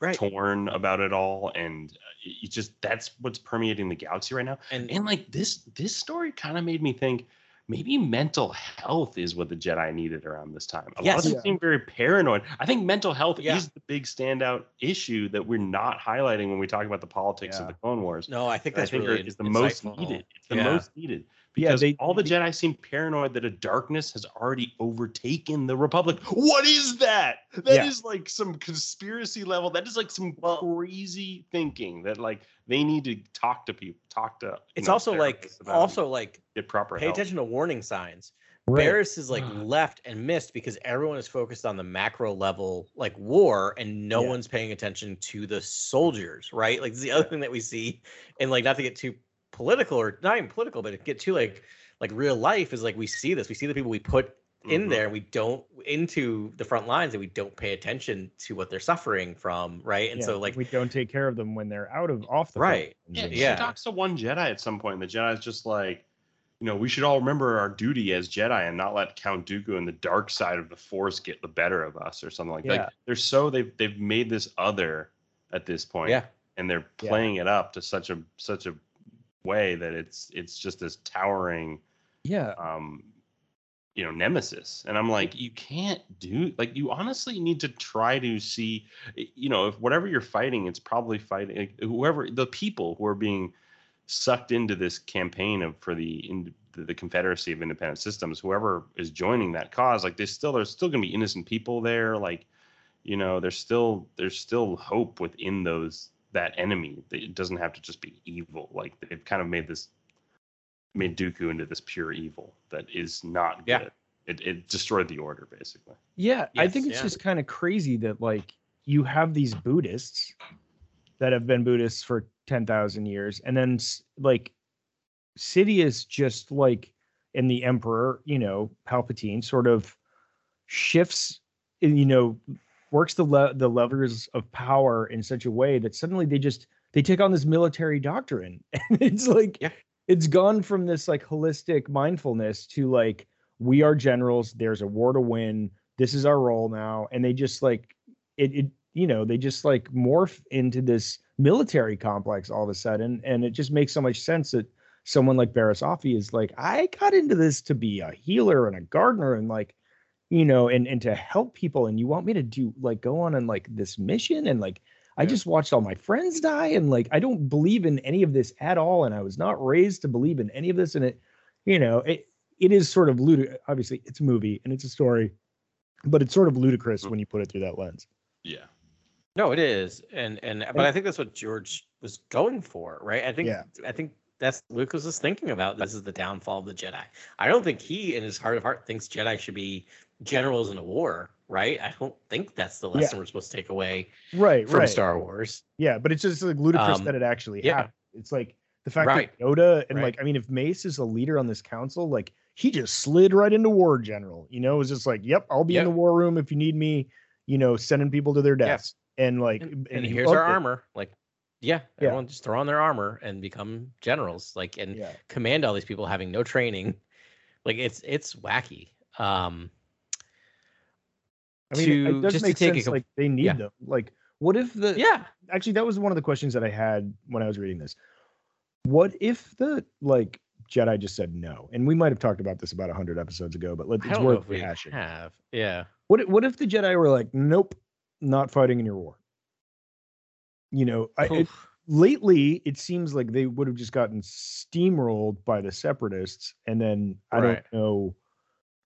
Right. torn about it all and uh, it just that's what's permeating the galaxy right now and and like this this story kind of made me think maybe mental health is what the jedi needed around this time a lot Yes. of them Yeah. seem very paranoid i think mental health Yeah. is the big standout issue that we're not highlighting when we talk about the politics Yeah. of the clone wars no, I think that's i think really is the most needed it's the most needed Yeah, because they- all the they- jedi seem paranoid that a darkness has already overtaken the republic what is that That is Yeah. like some conspiracy level that is like some Well- crazy thinking that like they need to talk to people talk to It's know, also like therapists about it, also like get proper pay help. attention to warning signs. Right. Barriss is like left and missed because everyone is focused on the macro level, like war, and no Yeah. one's paying attention to the soldiers, right? Like this is the other thing that we see, and like not to get too political or not even political, but to get to like like real life is like we see this. We see the people we put in Mhm. there and we don't into the front lines and we don't pay attention to what they're suffering from, right? And Yeah, so like we don't take care of them when they're out of off the Right. front Yeah, she Yeah. talks to one Jedi at some point, and the Jedi's just like, you know, we should all remember our duty as Jedi and not let Count Dooku and the dark side of the Force get the better of us, or something like that. Like, they're so they've they've made this other at this point, yeah, and they're Yeah. playing it up to such a such a way that it's it's just this towering yeah, um you know nemesis. And i'm like you can't do like you honestly need to try to see you know if whatever you're fighting it's probably fighting like, whoever the people who are being sucked into this campaign of for the in the, the confederacy of independent systems whoever is joining that cause like there's still there's still going to be innocent people there like you know there's still there's still hope within those that enemy it doesn't have to just be evil like they've kind of made this made Dooku into this pure evil that is not Yeah. good. It, it destroyed the order basically. yeah. I think it's yeah. just kind of crazy that like you have these Buddhists that have been Buddhists for ten thousand years, and then like Sidious just like in the Emperor, you know, Palpatine sort of shifts, you know, works the le- the levers of power in such a way that suddenly they just they take on this military doctrine, and it's like Yeah. it's gone from this like holistic mindfulness to like we are generals. There's a war to win. This is our role now, and they just like it. it you know, they just like morph into this military complex all of a sudden, and it just makes so much sense that someone like Barriss Offee is like, I got into this to be a healer and a gardener and like, you know, and and to help people. And you want me to do like go on and like this mission and like I just watched all my friends die and like I don't believe in any of this at all. And I was not raised to believe in any of this. And it, you know, it it is sort of ludicrous. Obviously, it's a movie and it's a story, but it's sort of ludicrous mm. when you put it through that lens. Yeah. No, it is, and and but I think that's what George was going for, right? I think Yeah. I think that's Lucas was thinking about. This is the downfall of the Jedi. I don't think he, in his heart of heart, thinks Jedi should be generals in a war, right? I don't think that's the Yeah. lesson we're supposed to take away Right, from right. Star Wars. Yeah, but it's just like ludicrous Um, that it actually yeah. happened. It's like the fact Right. that Yoda and Right. like I mean, if Mace is a leader on this council, like he just slid right into war general. You know, it was just like, yep, I'll be in the war room if you need me. You know, sending people to their Yeah. deaths and like And, and he here's our it. armor. Like, yeah, Yeah. everyone just throw on their armor and become generals. Like, and Yeah, command all these people having no training. Like, it's it's wacky. Um, I mean, to- it does just to make take sense. com- like they need Yeah. them. Like, what if the yeah, actually that was one of the questions that I had when I was reading this. What if the like Jedi just said no? And we might have talked about this about hundred episodes ago, but let, it's worth rehashing. have. Yeah, What if- what if the Jedi were like, nope, not fighting in your war? You know, I, it, lately it seems like they would have just gotten steamrolled by the separatists, and then I Right. don't know.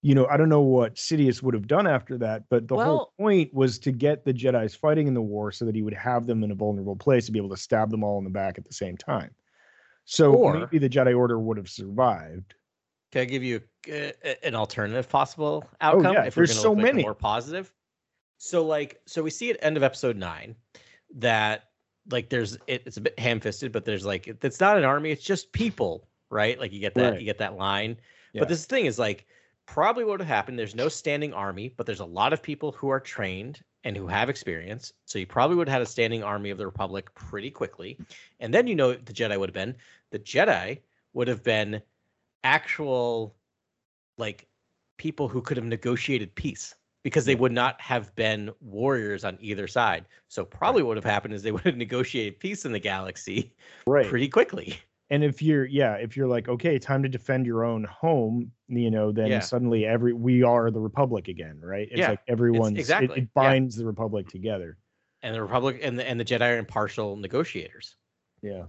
You know, I don't know what Sidious would have done after that, but the whole point was to get the Jedi's fighting in the war so that he would have them in a vulnerable place to be able to stab them all in the back at the same time. So Or- maybe the Jedi Order would have survived. Can I give you a, a- an alternative possible oh, outcome? Oh, yeah, if we're there's so look, like, many. more positive. So like, so we see at end of episode nine that like there's it, it's a bit ham-fisted, but there's like it- it's not an army, it's just people, right? Like you get that Right. you get that line. Yeah. But this thing is like probably what would have happened. There's no standing army, but there's a lot of people who are trained and who have experience. So you probably would have had a standing army of the Republic pretty quickly. And then you know what the Jedi would have been. The Jedi would have been actual like people who could have negotiated peace because they would not have been warriors on either side. So probably what would have happened is they would have negotiated peace in the galaxy Right. pretty quickly. And if you're yeah if you're like okay time to defend your own home you know then Yeah. suddenly every we are the republic again right it's Yeah, like everyone's it- exactly, it, yeah. binds the republic together And the Republic and the and the Jedi are impartial negotiators. yeah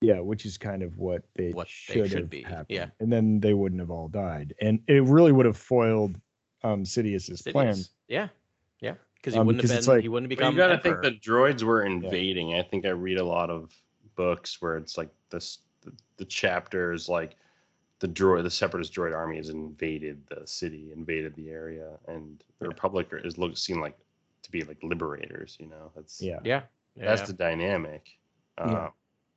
yeah which is kind of what they What they should, should have be, happened. yeah. and then they wouldn't have all died and it really would have foiled um sidious's Sidious. plan Yeah, yeah, because he Um, wouldn't have because been. it's like, he wouldn't become you gotta emperor. think the droids were invading. I think I read a lot of books where it's like this the, the chapters like the droid the separatist droid army has invaded the city, invaded the area, and the Republic is look seen like to be like liberators, you know. That's yeah Yeah, that's yeah. the dynamic. Uh, Yeah.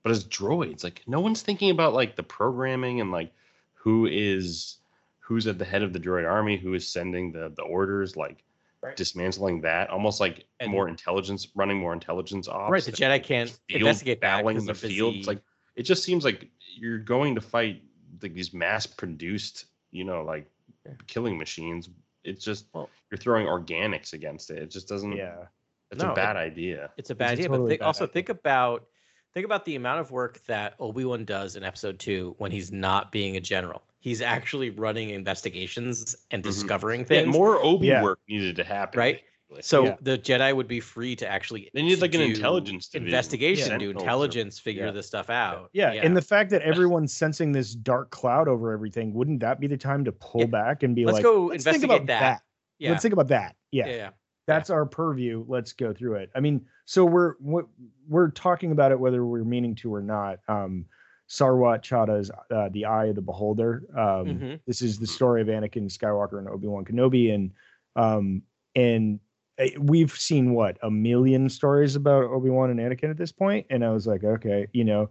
But as droids, like no one's thinking about like the programming and like who is who's at the head of the droid army, who is sending the the orders, like Right. dismantling that, almost like And- more intelligence, running more intelligence ops. right, the Jedi can't investigate that in the they're field. busy- It's like it just seems like you're going to fight like these mass produced, you know, like killing machines. It's just Well- you're throwing organics against it. It just doesn't. Yeah. it's No, a it- bad idea. it's a bad a idea. totally but think, bad also idea. think about think about the amount of work that Obi Wan does in Episode Two when he's not being a general. He's actually running investigations and Mhm. discovering Yeah, things. more Obi Yeah. work needed to happen. Right? Basically. So Yeah. the Jedi would be free to actually They need, like, an do intelligence division, investigation, do Sentinels intelligence, figure yeah. this stuff out. Yeah, and the fact that everyone's sensing this dark cloud over everything, wouldn't that be the time to pull Yeah. back and be Let's like, go let's think investigate about that." yeah, Let's think about that. yeah, Yeah, yeah. that's our purview. Let's go through it. I mean, so we're we're, we're talking about it whether we're meaning to or not. Um, Sarwat Chadda's uh, "The Eye of the Beholder." Um, Mhm. This is the story of Anakin Skywalker and Obi Wan Kenobi, and um, and we've seen what a million stories about Obi Wan and Anakin at this point, and I was like, okay, you know,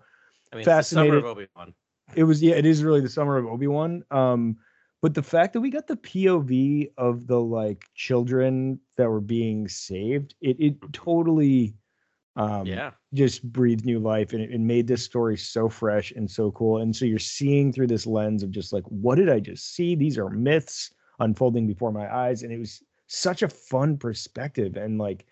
I mean, it's the summer fascinated- of Obi Wan. it was yeah, it is really the summer of Obi Wan. Um, but the fact that we got the POV of the like children that were being saved, it it totally um yeah, just breathed new life and it, it made this story so fresh and so cool. And so you're seeing through this lens of just like, what did I just see? These are myths unfolding before my eyes, and it was such a fun perspective and like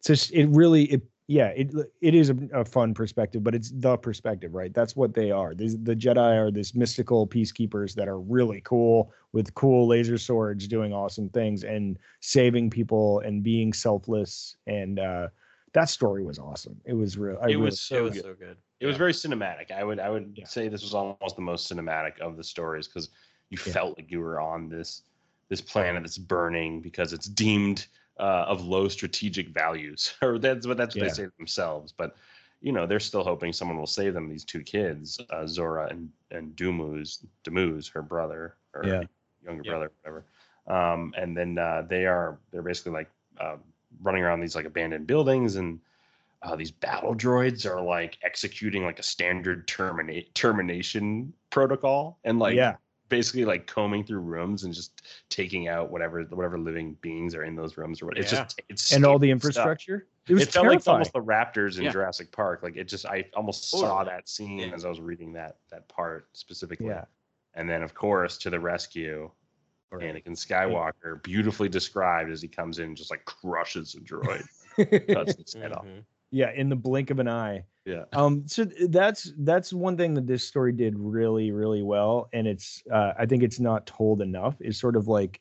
it's just it really it yeah it it is a, a fun perspective but it's the perspective right that's what they are These, the jedi are this mystical peacekeepers that are really cool with cool laser swords doing awesome things and saving people and being selfless and uh that story was awesome it was real It really- was it so was good. so good. It was very cinematic. I would I would Yeah. say this was almost the most cinematic of the stories because you Yeah. felt like you were on this this planet that's burning because it's deemed uh, of low strategic values, or that's what that's what Yeah. they say themselves. But you know they're still hoping someone will save them. These two kids, uh, Zora and and Dumuz, Dumuz, her brother or Yeah. younger Yeah. brother, whatever. Um, and then uh, they are they're basically like uh, running around these like abandoned buildings and uh, these battle droids are like executing like a standard terminate termination protocol and like yeah basically like combing through rooms and just taking out whatever whatever living beings are in those rooms or what it's just it's and all the scary stuff. infrastructure it was it felt like terrifying almost the raptors in Yeah. Jurassic Park like it just I almost saw Totally. that scene Yeah. as I was reading that that part specifically yeah and then of course to the rescue Anakin Skywalker beautifully described as he comes in and just like crushes a droid cuts its head off Mhm. Yeah in the blink of an eye. Yeah. Um so that's that's one thing that this story did really really well and it's uh i think it's not told enough. Is sort of like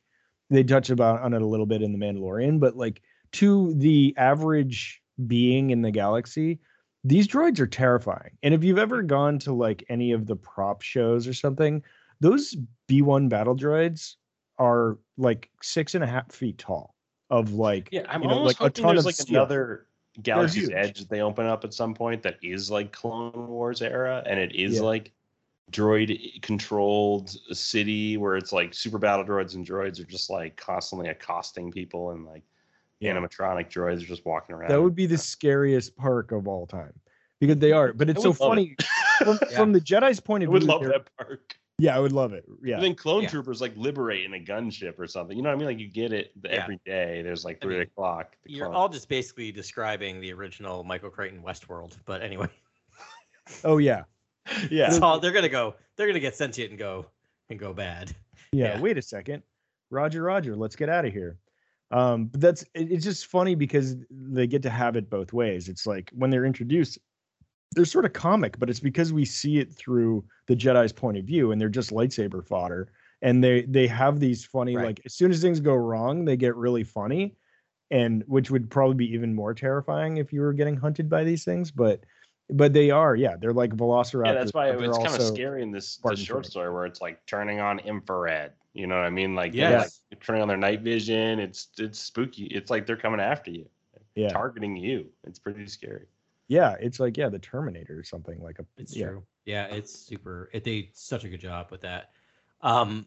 they touch about on it a little bit in the mandalorian but like to the average being in the galaxy these droids are terrifying. And if you've ever gone to like any of the prop shows or something those b1 battle droids are like six and a half feet tall of like Yeah, I'm you know, almost like a hoping ton there's of like steel. another Galaxy's. Edge that they open up at some point that is like Clone Wars era, and it is Yeah. like droid controlled city where it's like super battle droids and droids are just like constantly accosting people and like Yeah. animatronic droids are just walking around. That would be the scariest park of all time because they are. But it's so would love funny from, Yeah. from the Jedi's point I of would view. love they're- that park. Yeah, I would love it. Yeah, And then clone Yeah. troopers like liberate in a gunship or something. You know what I mean? Like you get it the- Yeah. every day. There's like I three mean, o'clock. You're clone- all just basically describing the original Michael Crichton Westworld, but anyway, oh yeah, yeah. it's all they're gonna go. They're gonna get sentient and go and go bad. yeah. Yeah. Wait a second, Roger, Roger, let's get out of here. Um, but that's it- it's just funny because they get to have it both ways. It's like when they're introduced, they're sort of comic, but it's because we see it through the Jedi's point of view, and they're just lightsaber fodder. And they they have these funny Right. like as soon as things go wrong, they get really funny, and which would probably be even more terrifying if you were getting hunted by these things. But but they are, yeah, they're like velociraptors. Yeah, that's why but it they're kind of scary in this, this short story where it's like turning on infrared. You know what I mean? Like they're, like turning on their night vision. It's it's spooky. It's like they're coming after you, Yeah, targeting you. It's pretty scary. Yeah, it's like yeah, the Terminator or something like a. It's yeah. true. Yeah, it's super. It, they did such a good job with that. Um,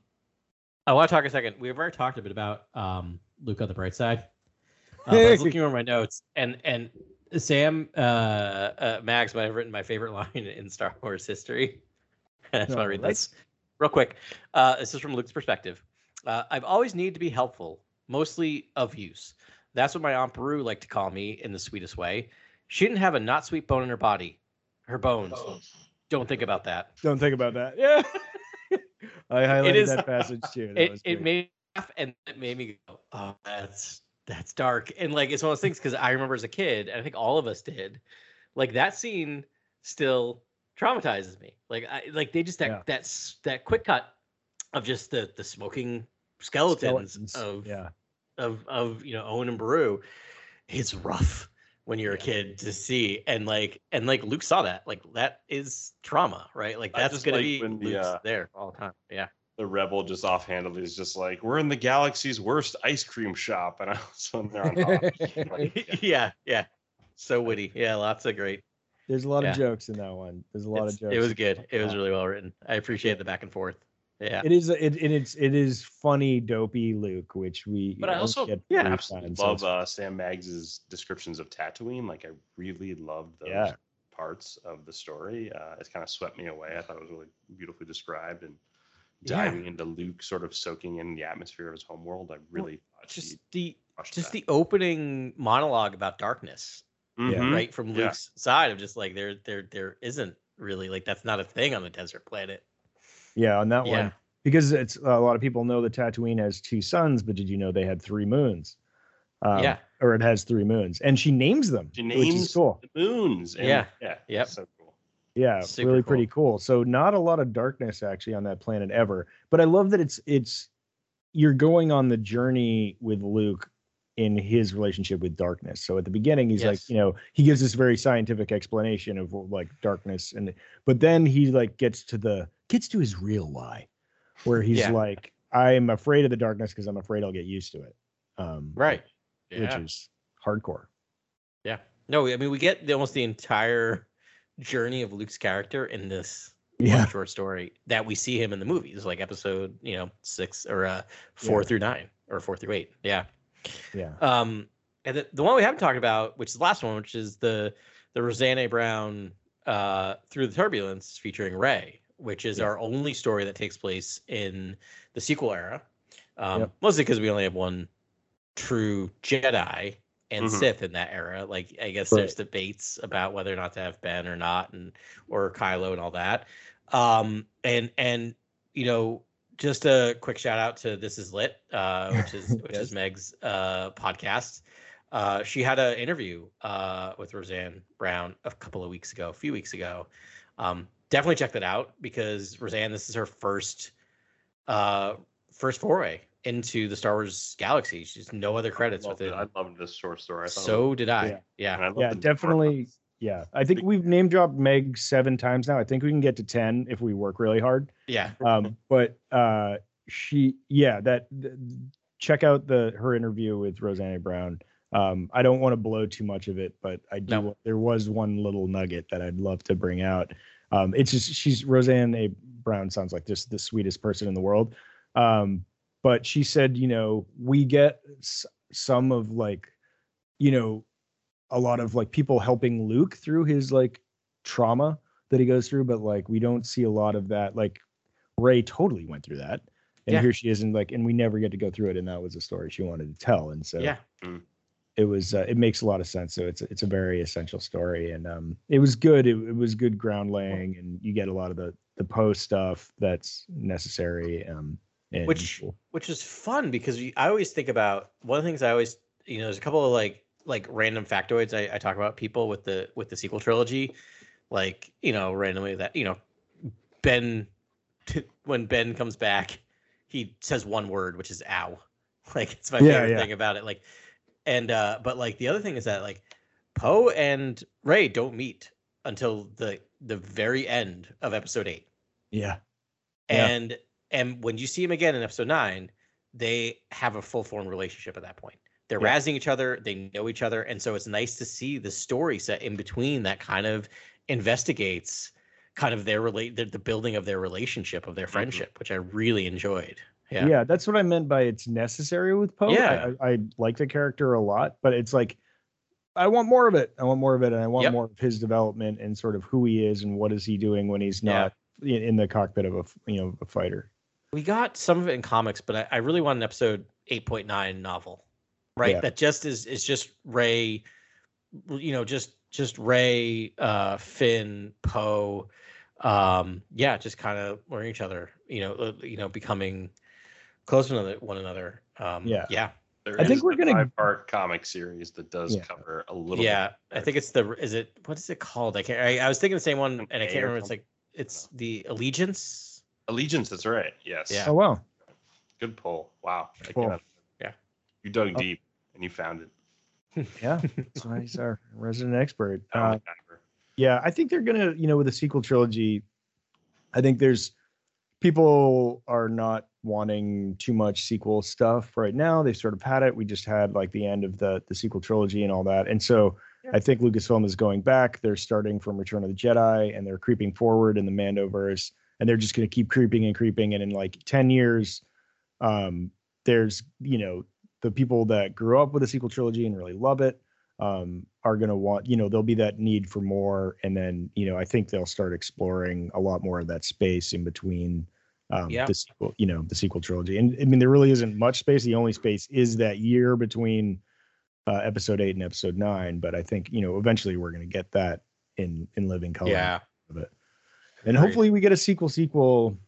I want to talk a second. We've already talked a bit about um, Luke on the bright side. Uh, I was looking over my notes, and and Sam uh, uh, Maggs might have written my favorite line in Star Wars history. I just want to read Alright. this. real quick. Uh, this is from Luke's perspective. Uh, I've always needed to be helpful, mostly of use. That's what my aunt Beru liked to call me in the sweetest way. She didn't have a not sweet bone in her body. Her bones. Don't think about that. Don't think about that. Yeah. I highlighted is- that passage too. That It, it made me laugh and it made me go, oh, that's that's dark. And like it's one of those things because I remember as a kid, and I think all of us did, like that scene still traumatizes me. Like I like they just that Yeah. that's that quick cut of just the the smoking skeletons, Skeletons, of yeah. of of you know Owen and Beru. It's rough when you're a kid to see and like and like Luke saw that like that is trauma right like that's gonna like be when the, uh, there all the time yeah The rebel just offhandedly is just like, "We're in the galaxy's worst ice cream shop," and I was on there on Like, yeah, yeah. So witty. Yeah, lots of great. There's a lot Yeah. of jokes in that one. There's a lot It's- of jokes. It was good. It was really well written. I appreciate the back and forth. Yeah. It is. It, it it's it is funny, dopey Luke, which we. But I also get yeah, every absolutely love uh, Sam Maggs's descriptions of Tatooine. Like I really love those Yeah. parts of the story. Uh, it kind of swept me away. I thought it was really beautifully described and Yeah. diving into Luke, sort of soaking in the atmosphere of his homeworld. I really thought Just the just that. the opening monologue about darkness, Mhm. right? From Yeah. Luke's side of just like there there there isn't really like that's not a thing on the desert planet. Yeah, on that Yeah. one because it's a lot of people know that Tatooine has two suns, but did you know they had three moons? Um, Yeah. or it has three moons, and she names them, She which names is cool. the moons. And, Yeah. yeah, Yep. So cool. Yeah, Super really cool. pretty cool. So not a lot of darkness actually on that planet ever, but I love that it's it's you're going on the journey with Luke in his relationship with darkness. So at the beginning he's like, you know, he gives this very scientific explanation of like darkness and but then he like gets to the gets to his real why where he's Yeah. like I'm afraid of the darkness because I'm afraid I'll get used to it. Um Right. which is hardcore. Yeah. No, I mean we get the, almost the entire journey of Luke's character in this Yeah. short story that we see him in the movies, like episode, you know, six or uh four Yeah. through nine or four through eight. Yeah. Yeah. Um and the, the one we haven't talked about, which is the last one, which is the the Roseanne Brown uh through the turbulence featuring Rey, which is Yeah. our only story that takes place in the sequel era. Um Yep. mostly because we only have one true Jedi and Mhm. Sith in that era. Like I guess Right. there's debates about whether or not to have Ben or not, and or Kylo and all that. Um, and and you know, just a quick shout out to This Is Lit, uh, which is which Yes. is Meg's uh, podcast. Uh, she had an interview uh, with Roseanne Brown a couple of weeks ago, a few weeks ago. Um, definitely check that out because Roseanne, this is her first uh, first foray into the Star Wars galaxy. She's no other credits with it. it. I loved this short story. I thought it So did I. Yeah. Yeah. I loved Yeah, definitely. Yeah, I think we've name dropped Meg seven times now. I think we can get to ten if we work really hard. Yeah. Um, but uh, she, yeah, that th- check out the her interview with Roseanne Brown. Um, I don't want to blow too much of it, but I do. No. There was one little nugget that I'd love to bring out. Um, it's just she's Roseanne A. Brown sounds like just the sweetest person in the world. Um, but she said, you know, we get s- some of like, you know, a lot of like people helping Luke through his like trauma that he goes through, but like we don't see a lot of that. Like Rey totally went through that. And Yeah. here she is, and like, and we never get to go through it. And that was a story she wanted to tell. And so Yeah. It was, uh, it makes a lot of sense. So it's, it's a very essential story. And um, it was good. It, it was good ground laying, and you get a lot of the, the post stuff that's necessary. Um, and Which which is fun because I always think about one of the things I always you know there's a couple of like like random factoids I, I talk about people with the with the sequel trilogy, like you know randomly that you know Ben when Ben comes back he says one word which is ow like it's my Yeah, favorite yeah. thing about it like and uh but like the other thing is that like Poe and Rey don't meet until the the very end of episode eight yeah, Yeah. and and when you see him again in episode nine, they have a full form relationship at that point. They're Yeah. razzing each other, they know each other, and so it's nice to see the story set in between that kind of investigates kind of their relate the, the building of their relationship of their friendship, which I really enjoyed. Yeah. yeah, that's what I meant by it's necessary with Poe. Yeah. I, I, like the character a lot, but it's like I want more of it. I want more of it, and I want Yep. more of his development and sort of who he is and what is he doing when he's Yeah. not in, in the cockpit of a you know a fighter. we got some of it in comics, but I, I really want an episode eight point nine novel, right? Yeah. That just is is just Rey, you know, just just Rey, uh, Finn, Poe, um, yeah, just kind of learning each other, you know, uh, you know, becoming close to one another- one another. Um, Yeah. yeah, There I think we're the gonna- five-part comic series that does Yeah. cover a little. yeah. bit. I think it's the is it what is it called? I can't. I, I was thinking the same one, and I A can't or remember. It's like it's the Allegiance. Allegiance. That's right. Yes. Yeah. Oh wow, Good pull. Wow. I Cool. Yeah. You dug Oh. deep and you found it. yeah, that's why he's our resident expert. Uh, yeah, I think they're gonna you know with the sequel trilogy, I think there's people are not wanting too much sequel stuff right now. They've sort of had it. We just had like the end of the the sequel trilogy and all that, and so. I think Lucasfilm is going back. They're starting from Return of the Jedi and they're creeping forward in the Mandoverse, and they're just going to keep creeping and creeping. And in like 10 years, um, there's, you know, the people that grew up with the sequel trilogy and really love it um, are going to want, you know, there'll be that need for more. And then, you know, I think they'll start exploring a lot more of that space in between um, Yeah. the sequel, you know, the sequel trilogy. And I mean, there really isn't much space. The only space is that year between uh, episode eight and episode nine. But I think, you know, eventually we're going to get that in, in living color Yeah. of it. And Agreed. hopefully we get a sequel sequel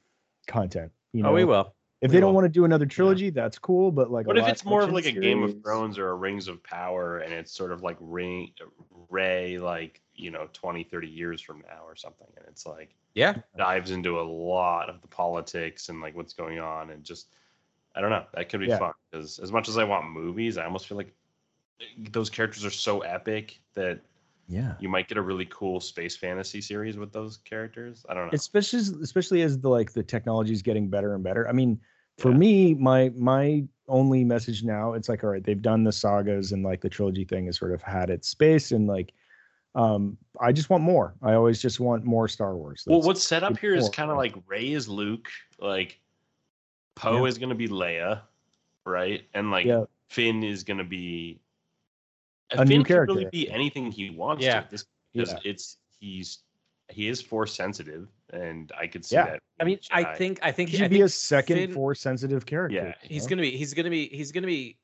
content. You know, oh, we will. If we they don't want to do another trilogy, that's cool. But like, What if it's more of action like a Game of Thrones or a Rings of Power and it's sort of like Ring, Rey, like, you know, 20, 30 years from now or something. And it's like Yeah. dives into a lot of the politics and like what's going on and just, I don't know. That could be Yeah. fun because as much as I want movies, I almost feel like eh, those characters are so epic that Yeah. you might get a really cool space fantasy series with those characters. I don't know. especially especially as the like the technology is getting better and better. I mean, for Yeah. me, my my only message now, it's like, all right, they've done the sagas and like the trilogy thing has sort of had its space and like um I just want more. I always just want more Star Wars. Well, what's set up here is kind of like Rey is Luke, like Poe Yeah. is going to be Leia, right? And like Yeah. Finn is going to be A Finn new can really character. be anything he wants Yeah. to. This because Yeah. it's he's he is force sensitive, and I could see Yeah. that. I mean, I Jedi. think I think he I should be think a second Finn- force sensitive character. Yeah. you He's know? gonna be. He's gonna be. He's gonna be.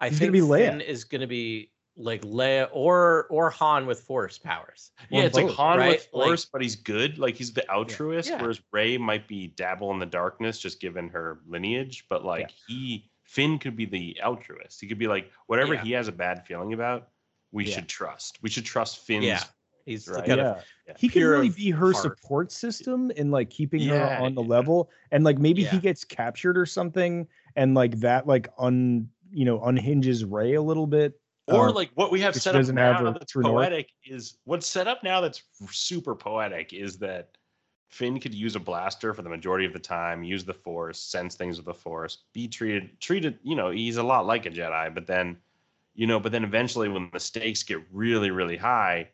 I He's think gonna be Leia. Finn is gonna be like Leia or or Han with Force powers. Yeah, Or it's like Han right? with Like- Force, but he's good. Like he's the altruist, Yeah. whereas Rey might be dabble in the darkness, just given her lineage. But like he, Finn could be the altruist. He could be like whatever Yeah. he has a bad feeling about, we Yeah. should trust. We should trust Finn's. Yeah. He's Right. got a yeah. Yeah. He can pure really be her heart. support system and like keeping Yeah, her on the yeah. level. And like maybe he gets captured or something, and like that like un you know unhinges Rey a little bit. Or Uh, like what we have set up doesn't have now that's true north. poetic is what's set up now that's super poetic is that Finn could use a blaster for the majority of the time, use the force, sense things with the force, be treated treated, you know, he's a lot like a Jedi, but then you know, but then eventually when the stakes get really, really high,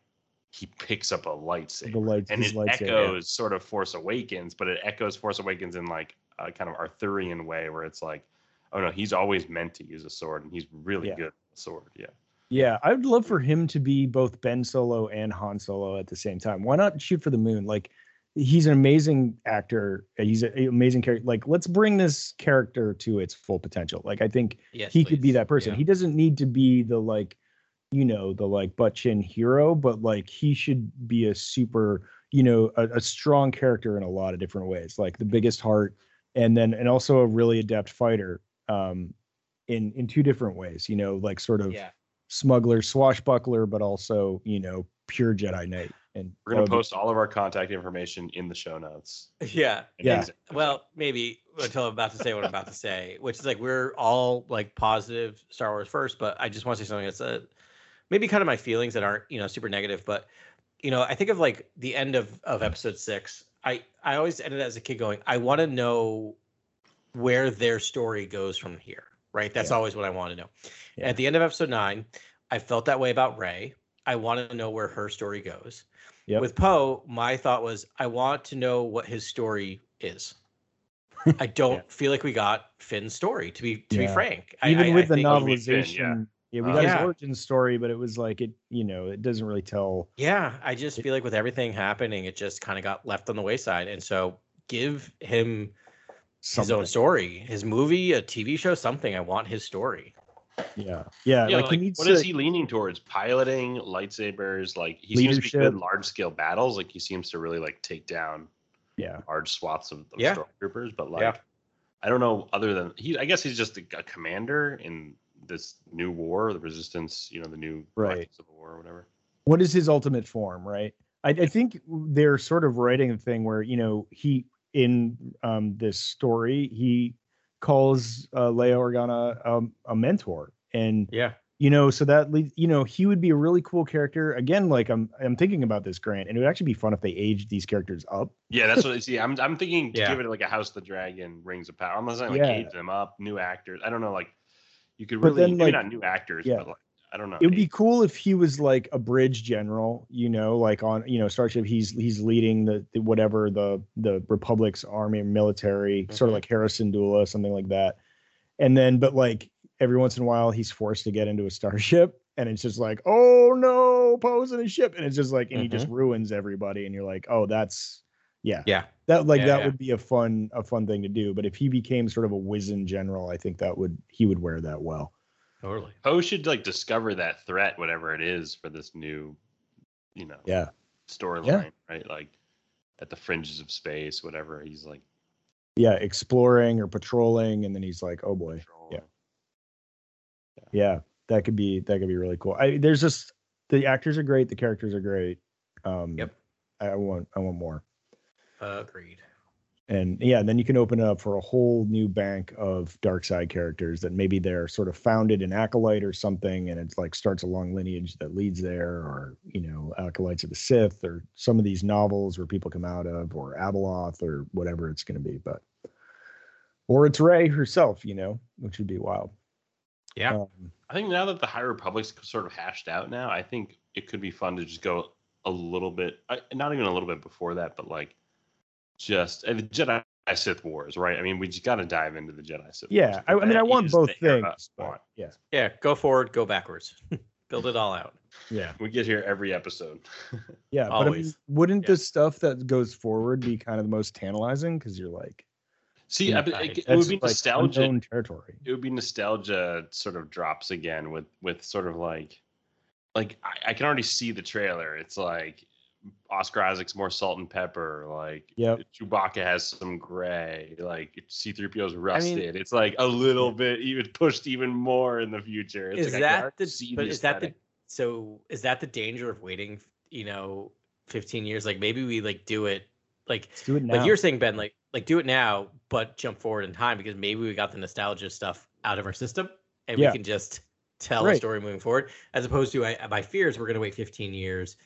he picks up a lightsaber. the lights and it lightsaber. echoes sort of Force Awakens, but it echoes Force Awakens in like a kind of Arthurian way where it's like, oh no, he's always meant to use a sword and he's really Yeah. good with a sword. Yeah. Yeah, I would love for him to be both Ben Solo and Han Solo at the same time. Why not shoot for the moon? Like, he's an amazing actor. He's an amazing character. Like, let's bring this character to its full potential. Like, I think yes, he could be that person. Yeah. He doesn't need to be the like, you know, the like butt chin hero, but like he should be a super, you know, a, a strong character in a lot of different ways. Like the biggest heart, and then and also a really adept fighter. Um, in in two different ways. You know, like sort of Yeah. smuggler, swashbuckler, but also you know pure Jedi Knight. And We're gonna would be- post all of our contact information in the show notes. Yeah. Yeah. Well, maybe until I'm about to say what I'm about to say, which is like we're all like positive Star Wars first, but I just want to say something that's a, maybe kind of my feelings that aren't you know super negative, but you know I think of like the end of of episode six. I I always ended as a kid going, I want to know where their story goes from here. Right. That's Yeah. always what I want to know. Yeah. At the end of episode nine, I felt that way about Rey. I want to know where her story goes. Yep. With Poe, my thought was I want to know what his story is. I don't Yeah. feel like we got Finn's story. To be to Yeah. be frank, even I, with I the think- novel- Finn, novelization, yeah. Uh, yeah, we got Yeah. his origin story, but it was like it, you know, it doesn't really tell. Yeah, I just feel like with everything happening, it just kind of got left on the wayside. And so give him his own story, his movie, a TV show, something. I want his story. Yeah, yeah, Yeah, like, like, he needs what to. is he leaning towards? Piloting lightsabers, like he seems to be good Leadership. large scale battles. Like he seems to really like take down Yeah, large swaths of, of Yeah. stormtroopers. But like, Yeah. I don't know. Other than he, I guess he's just a, a commander in this new war, the resistance. You know, the new Right. Civil War or whatever. what is his ultimate form, right? I, I think they're sort of writing a thing where you know he in um, this story he calls uh, Leia Organa um, a mentor, and Yeah. you know so that leads you know he would be a really cool character. Again, like I'm I'm thinking about this Grant, and it would actually be fun if they aged these characters up. Yeah, that's what I see. I'm I'm thinking to Yeah. give it like a House of the Dragon, Rings of Power. I'm not saying like Yeah. age them up, new actors. I don't know, like you could really then, maybe like- not new actors, yeah. but like I don't know. It would be cool if he was like a bridge general, you know, like on you know Starship. He's he's leading the, the whatever the the Republic's army or military, sort of Mhm. like Hera Syndulla, something like that. And then, but like every once in a while, he's forced to get into a starship, and it's just like, oh no, Poe's in a ship, and it's just like, and he just ruins everybody, and you're like, oh, that's yeah, Yeah. that like Yeah, that yeah. would be a fun a fun thing to do. But if he became sort of a wizened general, I think that would he would wear that well. Totally. Poe should like discover that threat, whatever it is, for this new, you know, Yeah. storyline, right? Like at the fringes of space, whatever. He's like, yeah, exploring or patrolling, and then he's like, "Oh boy, yeah, yeah, that could be that could be really cool." I there's just the actors are great, the characters are great. Um, Yep. I, I want I want more, Agreed. And yeah, and then you can open it up for a whole new bank of dark side characters that maybe they're sort of founded in acolyte or something, and it's like starts a long lineage that leads there, or you know, acolytes of the Sith, or some of these novels where people come out of, or Abeloth, or whatever it's going to be, but. Or it's Rey herself, you know, which would be wild. Yeah. Um, I think now that the High Republic's sort of hashed out now, I think it could be fun to just go a little bit, not even a little bit before that, but like just uh, the Jedi Sith Wars, right? I mean, we just got to dive into the Jedi Sith. yeah, Wars, I, I mean, I want both things. But want. yeah, Yeah. Go forward, go backwards. Build it all out. yeah, We get here every episode. yeah. But I mean, Always. wouldn't Yeah. the stuff that goes forward be kind of the most tantalizing? Because you're like, See, Yeah, I, bet right. it, it would be like nostalgia. unknown territory. it would be nostalgia sort of drops again with with sort of like like I, I can already see the trailer. It's like Oscar Isaac's more salt and pepper. Like Yep. Chewbacca has some gray. Like C-3PO's rusted. it's like a little bit even pushed even more in the future. It's is like that the but the is that the so is that the danger of waiting you know 15 years like maybe we like do it like Let's do it now. like you're saying ben like like do it now but jump forward in time because maybe we got the nostalgia stuff out of our system and Yeah. we can just tell a story moving forward as opposed to I, my fears we're going to wait 15 years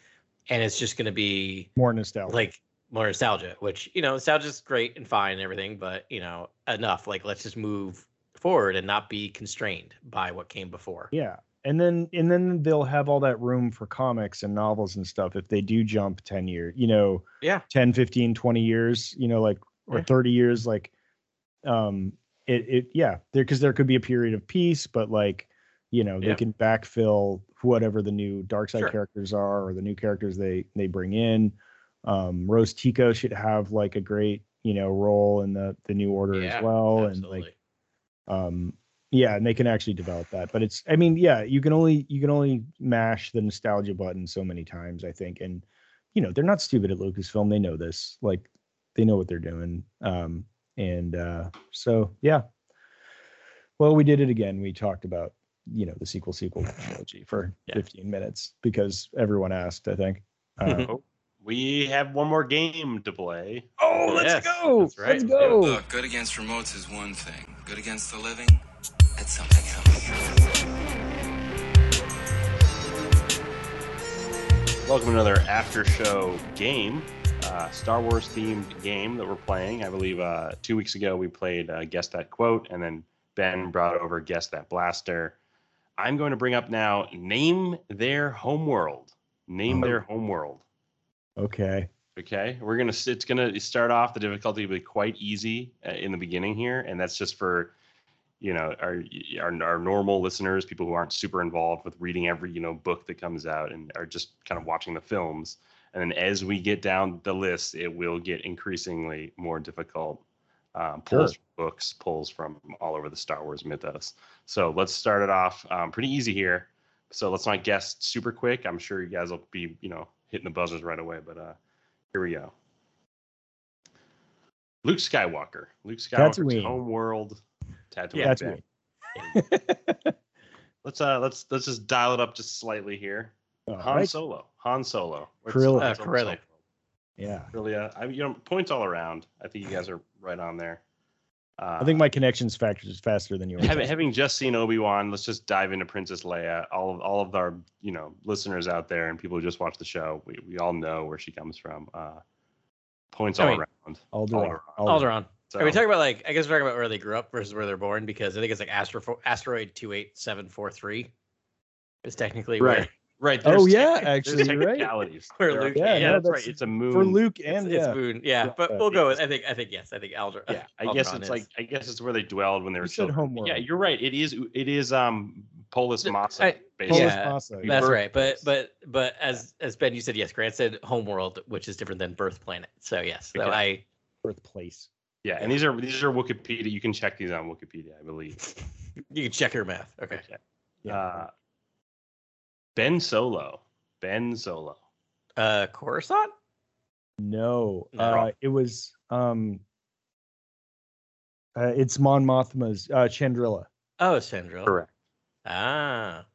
and it's just going to be more nostalgia. like more nostalgia which you know nostalgia is great and fine and everything but you know enough like let's just move forward and not be constrained by what came before yeah, and then and then they'll have all that room for comics and novels and stuff if they do jump 10 years, you know, Yeah. 10, 15, 20 years, you know, like or Yeah. 30 years, like um it it yeah, there because there could be a period of peace, but like you know, they Yeah. can backfill whatever the new dark side Sure. characters are or the new characters they they bring in. Um Rose Tico should have like a great, you know, role in the the new order Yeah, as well. absolutely. And like um yeah and they can actually develop that but it's i mean yeah you can only you can only mash the nostalgia button so many times i think and you know they're not stupid at lucasfilm they know this like they know what they're doing um and uh so yeah well we did it again we talked about you know the sequel sequel trilogy for Yeah. 15 minutes because everyone asked i think uh, We have one more game to play. oh let's Yes, go that's right. let's go Look, good against remotes is one thing. Good against the living, that's something else. Welcome to another after show game, uh, Star Wars themed game that we're playing. I believe uh, two weeks ago we played uh, Guess That Quote, and then Ben brought over Guess That Blaster. I'm going to bring up now Name Their Homeworld. Name Their Homeworld. okay Okay, we're gonna. It's gonna start off. The difficulty will be quite easy uh, in the beginning here, and that's just for you know our, our our normal listeners, people who aren't super involved with reading every you know book that comes out and are just kind of watching the films. And then as we get down the list, it will get increasingly more difficult. Um, pulls Sure. from books, pulls from all over the Star Wars mythos. So let's start it off um, pretty easy here. So let's not guess super quick. I'm sure you guys will be, you know, hitting the buzzers right away. But uh, here we go. Luke Skywalker. Luke Skywalker's Tatooine. home world. Tatooine. Yeah, Tatooine. Let's uh let's let's just dial it up just slightly here. All Han right. Solo. Han Solo. What's- Corellia. Uh, Han Corellia. Solo? Yeah. Corellia. I you know points all around. I think you guys are right on there. Uh, I think my connections factor is faster than yours. having, having just seen Obi Wan, let's just dive into Princess Leia. All of all of our you know listeners out there and people who just watch the show, we, we all know where she comes from. Uh, points I all mean, around. Alderaan. Alderaan. So, Are we talking about like? I guess we're talking about where they grew up versus where they're born because I think it's like astro- asteroid two eight seven four three. Is technically right, right. Oh, yeah, techni- actually, there's you're right. technicalities. Where There are- Luke- yeah, yeah, no, that's, that's- right. It's a moon For Luke and it's yeah. Moon, yeah, Yeah, but uh, we'll go with. I think. I think yes. I think Alder. Yeah, I guess it's is. like I guess it's where they dwelled when they were still said children. homeworld. Yeah, you're right. It is it is um Polis Massa. I- basically. Yeah, Massa. That's right, but but but as as Ben you said yes, Grant said homeworld, which is different than birth planet. So yes, so Okay. I birthplace. Yeah, and these are these are Wikipedia. You can check these on Wikipedia, I believe. you can check your math. Okay. Okay. Yeah. Uh, ben Solo. Ben Solo. Uh, Coruscant. No, No. uh, it was um, uh, it's Mon Mothma's uh, Chandrila. Oh, Sandra. Correct. Ah,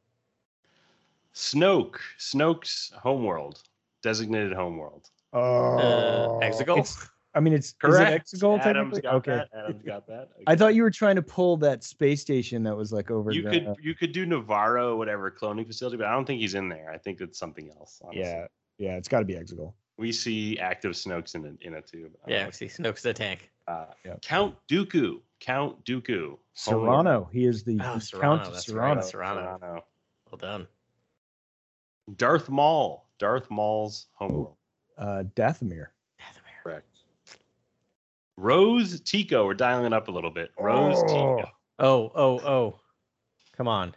Snoke. Snoke's homeworld. Designated homeworld. Oh, uh, Exegol. it's- I mean, it's Correct. Is it Exegol Adam's technically? got okay. that. Adam's got that. I thought you were trying to pull that space station that was like over. you the, could you could do Nevarro, whatever cloning facility, but I don't think he's in there. I think it's something else. Honestly. Yeah, yeah, it's got to be Exegol. We see active Snokes in a in a tube. yeah. We see Snoke's the tank. Uh, Yeah. Count Dooku. Count Dooku. Homeworld. Serenno. He is the Oh, Count Serenno, of that's Serenno. right. Serenno. Serenno. Well done. Darth Maul. Darth Maul's homeworld. Uh, Dathomir. Correct. Rose Tico. We're dialing it up a little bit. Rose Tico. Oh, oh, oh. Come on.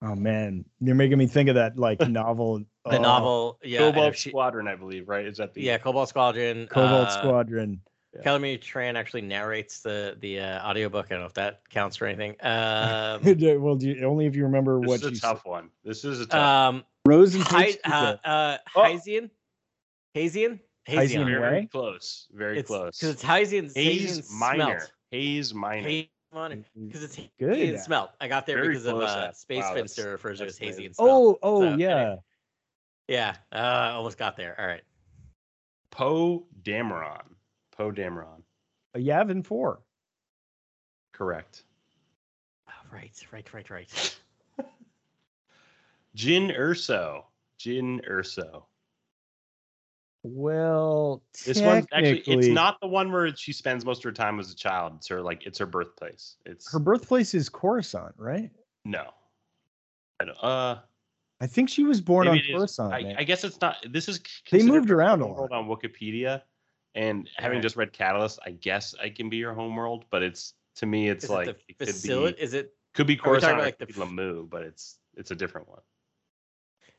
Oh man, you're making me think of that like novel. The oh, novel. Yeah. Cobalt she- Squadron, I believe, right? Is that the yeah. Cobalt Squadron. Cobalt uh, Squadron. Kelly Tran actually narrates the the uh, audiobook. I don't know if that counts for anything. Um, well, do you, only if you remember what. This is a you tough one. This is a tough. um, Rose and Hi, Paige uh, Tico. uh, Oh. Hazian, Hazian, Hazian Hazian. very Way? close. Very It's close. because it's Hazian. Hays Minor. smelt. Hays Minor. Hazian because it's Good. Hazian smelt. I got there Very because of close, uh, Adam. Space Wow, that's- Finster refers to it as that's Hazian good. smelt. Oh, oh So, yeah. anyway. yeah. Uh, almost got there. All right. Poe Dameron. Poe Dameron. A Yavin Four. Correct. Oh, right, right, right, right. Jyn Erso. Jyn Erso. Well, This one actually it's not the one where she spends most of her time as a child. It's her like it's her birthplace. It's Her birthplace is Coruscant, right? no. I don't, uh I think she was born on. Coruscant. I. I guess it's not this is They moved around a lot. on Wikipedia. And having Right. just read Catalyst, I guess I can be your homeworld, but it's to me it's Is like it it the could facility? be Is it could be are we talking Coruscant about, or like, it the could be Lah'mu, but it's it's a different one.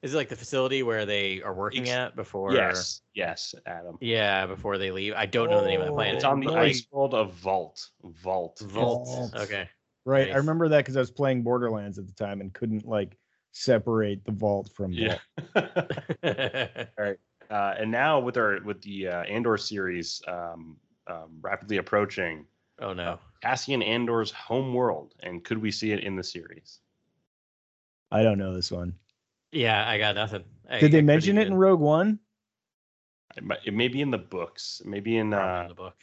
Is it like the facility where they are working Ex- at before? Yes, yes, Adam. Yeah, before they leave. I don't know the name of the planet. It's on the but, like, ice world of Vallt. Vallt. Vallt. Vallt. Okay. right. I remember that because I was playing Borderlands at the time and couldn't like separate the vault from Yeah. vault. uh, and now with our with the uh, Andor series um, um, rapidly approaching, oh no. Cassian Andor's home world, and could we see it in the series? I don't know this one. Yeah, I got nothing. I- Did they mention it in Rogue One? It, might, it may be in the books, maybe in. Uh, in the book?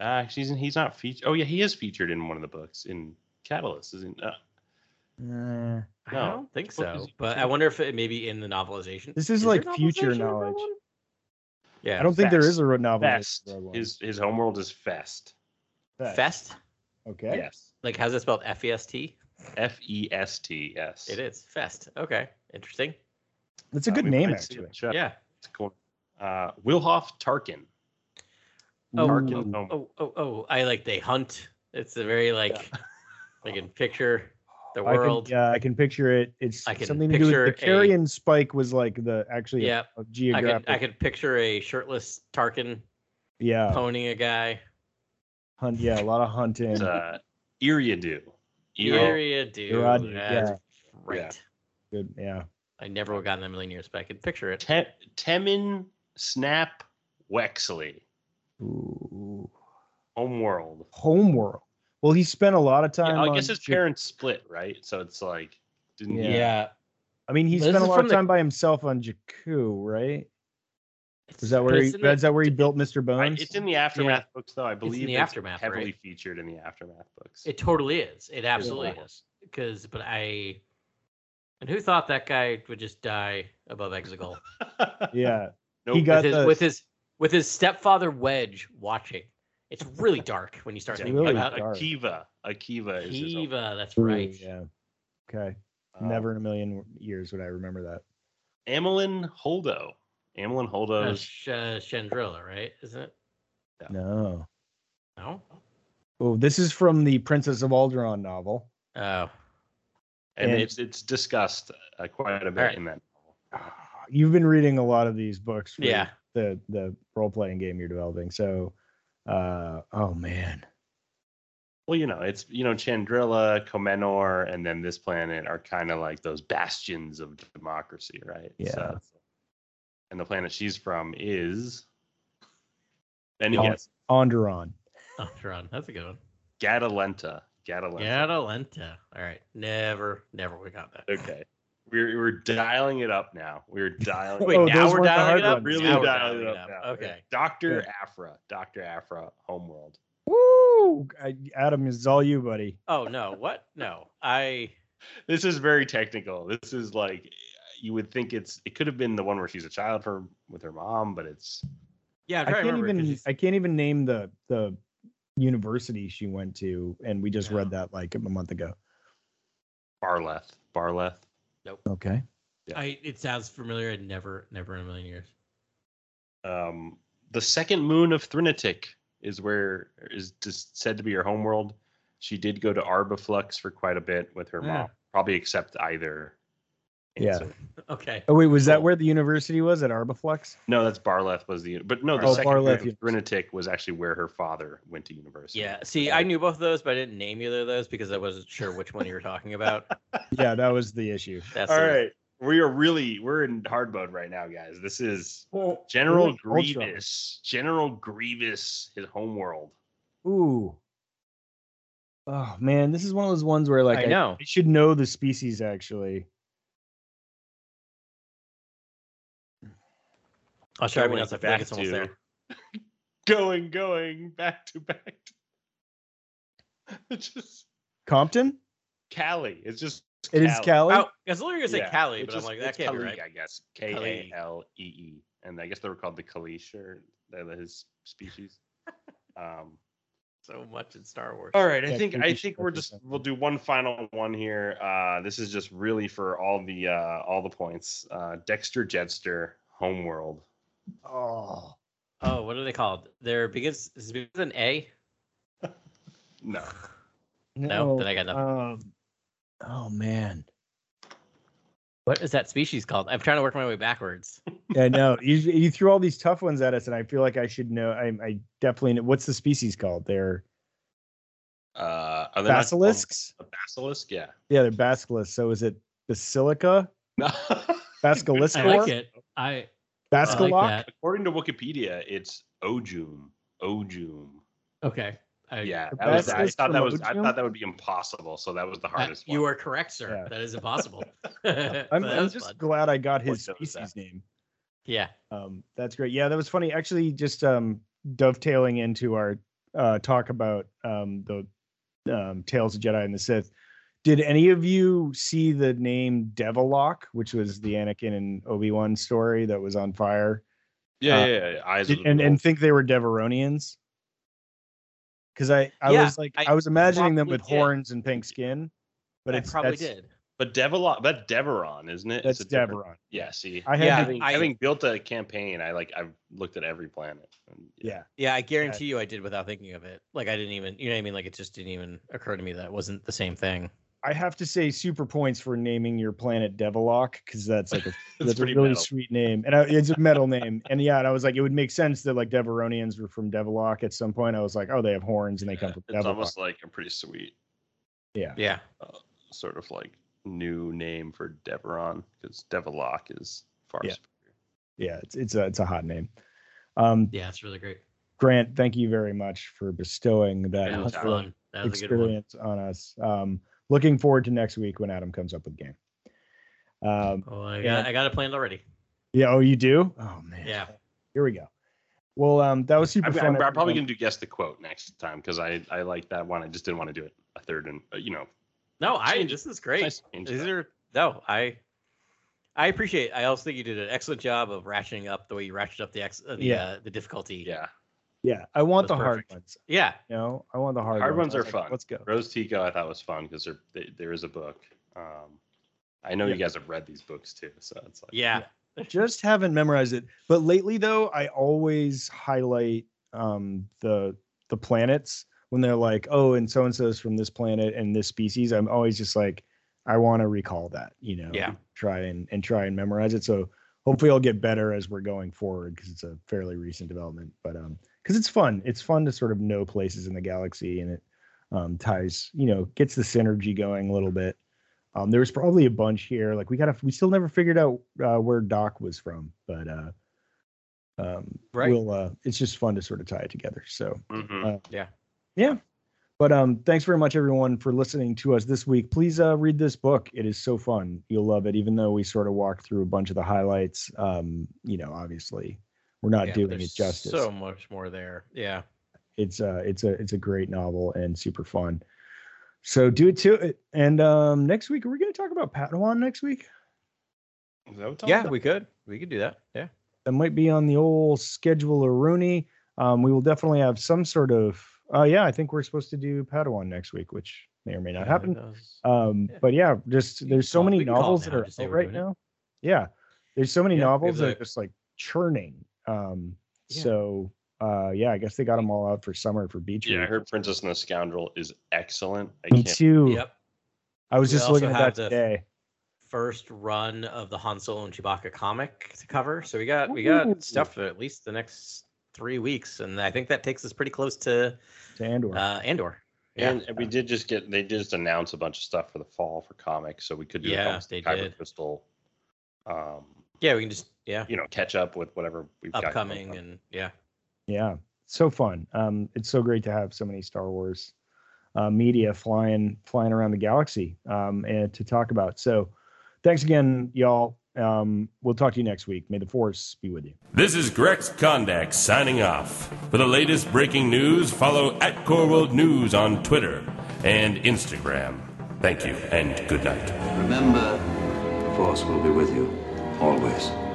uh, he's he's not featured. Oh yeah, he is featured in one of the books in Catalyst, isn't? Uh, Uh, I don't think so. But I wonder if it maybe in the novelization. This is there like future novelization in Rogue knowledge. Yeah. I don't think there Fest. is a ro- novel. Fest. Rogue One. His his home world is Fest. Fest. Okay. Yes. Like how's it spelled? F E S T. F E S T. Yes. It is Fest. Okay, interesting. That's a Uh, good we name, might see it actually. Yeah. It's cool. Uh, Wilhuff Tarkin. Oh, Tarkin oh, oh, oh, oh! I like they hunt It's a very like I can picture the I can, world. yeah, I can picture it. It's I can something to do with the picture a- carrion spike was like the actually Yeah, a, a I geographic. could I could picture a shirtless Tarkin yeah, ponying a guy. hunt. Yeah, a lot of hunting. It's uh, Eriadu. Iri- Area dude. Eriadu, That's yeah. right. Good. Yeah. I never would have gotten that in a million years, but I could picture it. Te- Temin Snap Wexley. Ooh. Homeworld. Homeworld. Well, he spent a lot of time. Yeah, I on guess his Ja- parents split, right? So it's like didn't he- Yeah. I mean, he This spent a lot from of the- time by himself on Jakku, right? It's- Was that where he? it's the- Is that where he built Mr. I, Bones? it's in the aftermath books though. I believe the it's Aftermath, heavily right? featured in the aftermath books. It totally is. It absolutely Yeah. is. Because, but I, and who thought that guy would just die above Exegol yeah. Nope. He got with his, the- with his with his stepfather Wedge watching? It's really dark when you start Yeah, thinking really about it. dark. Akiva. Akiva is his home- Kiva, that's Ooh, right. Yeah. Okay. uh, Never in a million years would I remember that. Amilyn Holdo. Amilyn Uh, Holdo's Sh- uh, Chandrila, right? Isn't it? No. No. Oh, this is from the Princess of Alderaan novel. Oh, and, and- it's it's discussed uh, quite a bit Alright. in that. You've been reading a lot of these books. for Yeah. The the role playing game you're developing. So, uh, oh man. Well, you know, it's you know Chandrila, Commenor, and then this planet are kind of like those bastions of democracy, right? Yeah. So, and the planet she's from is, any Oh. guess? Onderon. Alderaan. That's a good one. Gatalenta. Gatalenta. Gatalenta. All right. Never, never we got that. Okay. We're we're dialing it up now. We're dialing. Wait, Oh, now we're dialing it up. ones. really Now we're dialing it up. now. Okay. Doctor Aphra. Doctor Aphra. Homeworld. Woo! I, Adam is all you, buddy. Oh no! What? No. I. This is very technical. This is like you would think it's. It could have been the one where she's a child for with her mom, but it's Yeah, I'm I trying to can't even I can't even name the the university she went to, and we just read that like a month ago. Barleth. Barleth. Nope. Okay. I. It sounds familiar. I'd never, never in a million years. Um, the second moon of Thrinatic is where is just said to be her homeworld. She did go to Arbiflux for quite a bit with her Yeah. mom. Probably accept either. Yeah. Okay. Oh wait, was that where the university was at Arbiflux? No, that's Barleth was the but no, the Oh, second Barleth moon was actually where her father went to university. Yeah. See, I knew both of those, but I didn't name either of those because I wasn't sure which one you were talking about. Yeah, that was the issue. That's All the- right. We are really we're in hard mode right now, guys. This is General Really? Ultra. Grievous. General Grievous, his homeworld. Ooh. Oh man, this is one of those ones where like I know. I should know the species actually. I'll show everyone Going else. I feel like back it's almost to- there. Going, going, back to back. It's just Compton? Cali. It's just It is Cali. Oh, I was literally gonna say Yeah, Cali, it's but I'm like, that can't be right. I guess. K A L E E. And I guess they were called the Kaleesh or they're his species. Um So much in Star Wars. All right, I Yeah, think I think we're just we'll do one final one here. Uh, this is just really for all the uh, all the points. Uh, Dexter Jettster, Homeworld. Oh. Oh, what are they called? They're begins. Is it begins with an A? No, No, then I got nothing. Um, oh man. What is that species called? I'm trying to work my way backwards. Yeah, no. You you threw all these tough ones at us, and I feel like I should know. I I definitely know. What's the species called? They're uh, are they Besalisks. A Besalisk, yeah. Yeah, they're Besalisks. So is it basilica? No. Basilisk? I like it. I I Bascalock? like that. According to Wikipedia, it's Ojom. Ojom. Okay. I, Yeah, that was, I thought that from was I thought that would be impossible. So that was the that- hardest you one. are correct, sir. Yeah. That is impossible. I'm, I'm just fun. glad I got his species name. Yeah. Um, that's great. Yeah, that was funny. Actually, just um, dovetailing into our uh, talk about um, the um, Tales of Jedi and the Sith. Did any of you see the name Devilock, which was the Anakin and Obi Wan story that was on fire, yeah, uh, yeah, yeah. Eyes Did- and and think they were Devaronians? Because I I Yeah, was like I I, was imagining them with did. horns and pink skin, but I it's probably did. But Devilon, that's Devaron, isn't it? That's It's a different- Devaron. Yeah. See, I had Yeah, having, I- having built a campaign, I like I've looked at every planet. And, yeah. Yeah, I guarantee you I did without thinking of it. Like I didn't even, you know what I mean? Like it just didn't even occur to me that it wasn't the same thing. I have to say super points for naming your planet Devilock because that's like a that's a really metal. sweet name and I, it's a metal name and yeah and I was like it would make sense that like Devaronians were from Devilock at some point I was like oh they have horns and they come from it's Devilock almost like a pretty sweet yeah Yeah. sort of like new name for Devaron because Devilock is far Yeah. superior. yeah it's it's a it's a hot name um Yeah, it's really great. Grant thank you very much for bestowing that That was fun. That was a good one. experience on us um looking forward to next week when Adam comes up with a game um Oh, I Yeah. got, I got it planned already. yeah oh you do oh man Yeah. here we go well um that was super I'm, fun I'm, I'm probably gonna do guess the quote next time because I I like that one. I just didn't want to do it a third and uh, you know No, I. Change- This is great. nice These are no. I. I appreciate. I also think you did an excellent job of ratcheting up the way you ratcheted up the ex, uh, the Yeah. uh, the difficulty. yeah. Yeah I want That's the hard ones Yeah. You know, I want the hard, ones. Hard ones I are like, fun. Let's go. Rose Tico I thought was fun because there they, there is a book. Um, I know Yeah. you guys have read these books too, so it's like Yeah. Just haven't memorized it. But lately, though, I always highlight um, the the planets when they're like, oh, and so and so is from this planet and this species. I'm always just like, I want to recall that. You know, Yeah. Try and and try and memorize it. So hopefully, I'll get better as we're going forward because it's a fairly recent development. But um, because it's fun, it's fun to sort of know places in the galaxy and it um, ties, you know, gets the synergy going a little bit. Um, there was probably a bunch here. Like we gotta, we still never figured out uh, where Doc was from, but uh, um, Right. we'll. Uh, it's just fun to sort of tie it together. So Mhm. uh, Yeah. yeah. But um, thanks very much everyone for listening to us this week. Please uh, read this book. It is so fun. You'll love it. Even though we sort of walked through a bunch of the highlights, um, you know, obviously we're not Yeah, doing it justice So much more there. Yeah. it's a it's a it's a great novel and super fun. So do it to it. And um next week are we going to talk about Padawan next week? Is that what Yeah, said? we could. We could do that. Yeah. That might be on the old schedule of Rooney. Um, we will definitely have some sort of. Uh, yeah, I think we're supposed to do Padawan next week, which may or may not Yeah, happen. Um, Yeah. but yeah, just there's so call- many we can call it novels that are out right doing it. now. Yeah, there's so many Yeah, novels that are just like churning. Um, Yeah. so uh, yeah, I guess they got them all out for summer for beach. Yeah, I heard Princess and the Scoundrel is excellent. I Me can't too. Yep. I was We just also looking at have that the- today. First run of the Han Solo and Chewbacca comic to cover. So we got we got Ooh. stuff for at least the next three weeks, and I think that takes us pretty close to To Andor. uh, Andor. Yeah. And we did just get they just announced a bunch of stuff for the fall for comics, so we could do Yeah, almost they Kyber did. Crystal, um, Yeah, we can just yeah you know, catch up with whatever we've got going upcoming on. and yeah. Yeah, so fun. Um, it's so great to have so many Star Wars uh, media flying flying around the galaxy um, and to talk about. So, thanks again, y'all. Um, we'll talk to you next week. May the force be with you. This is Grex Kondak signing off. For the latest breaking news, follow at Core World News on Twitter and Instagram. Thank you and good night. Remember, the Force will be with you always.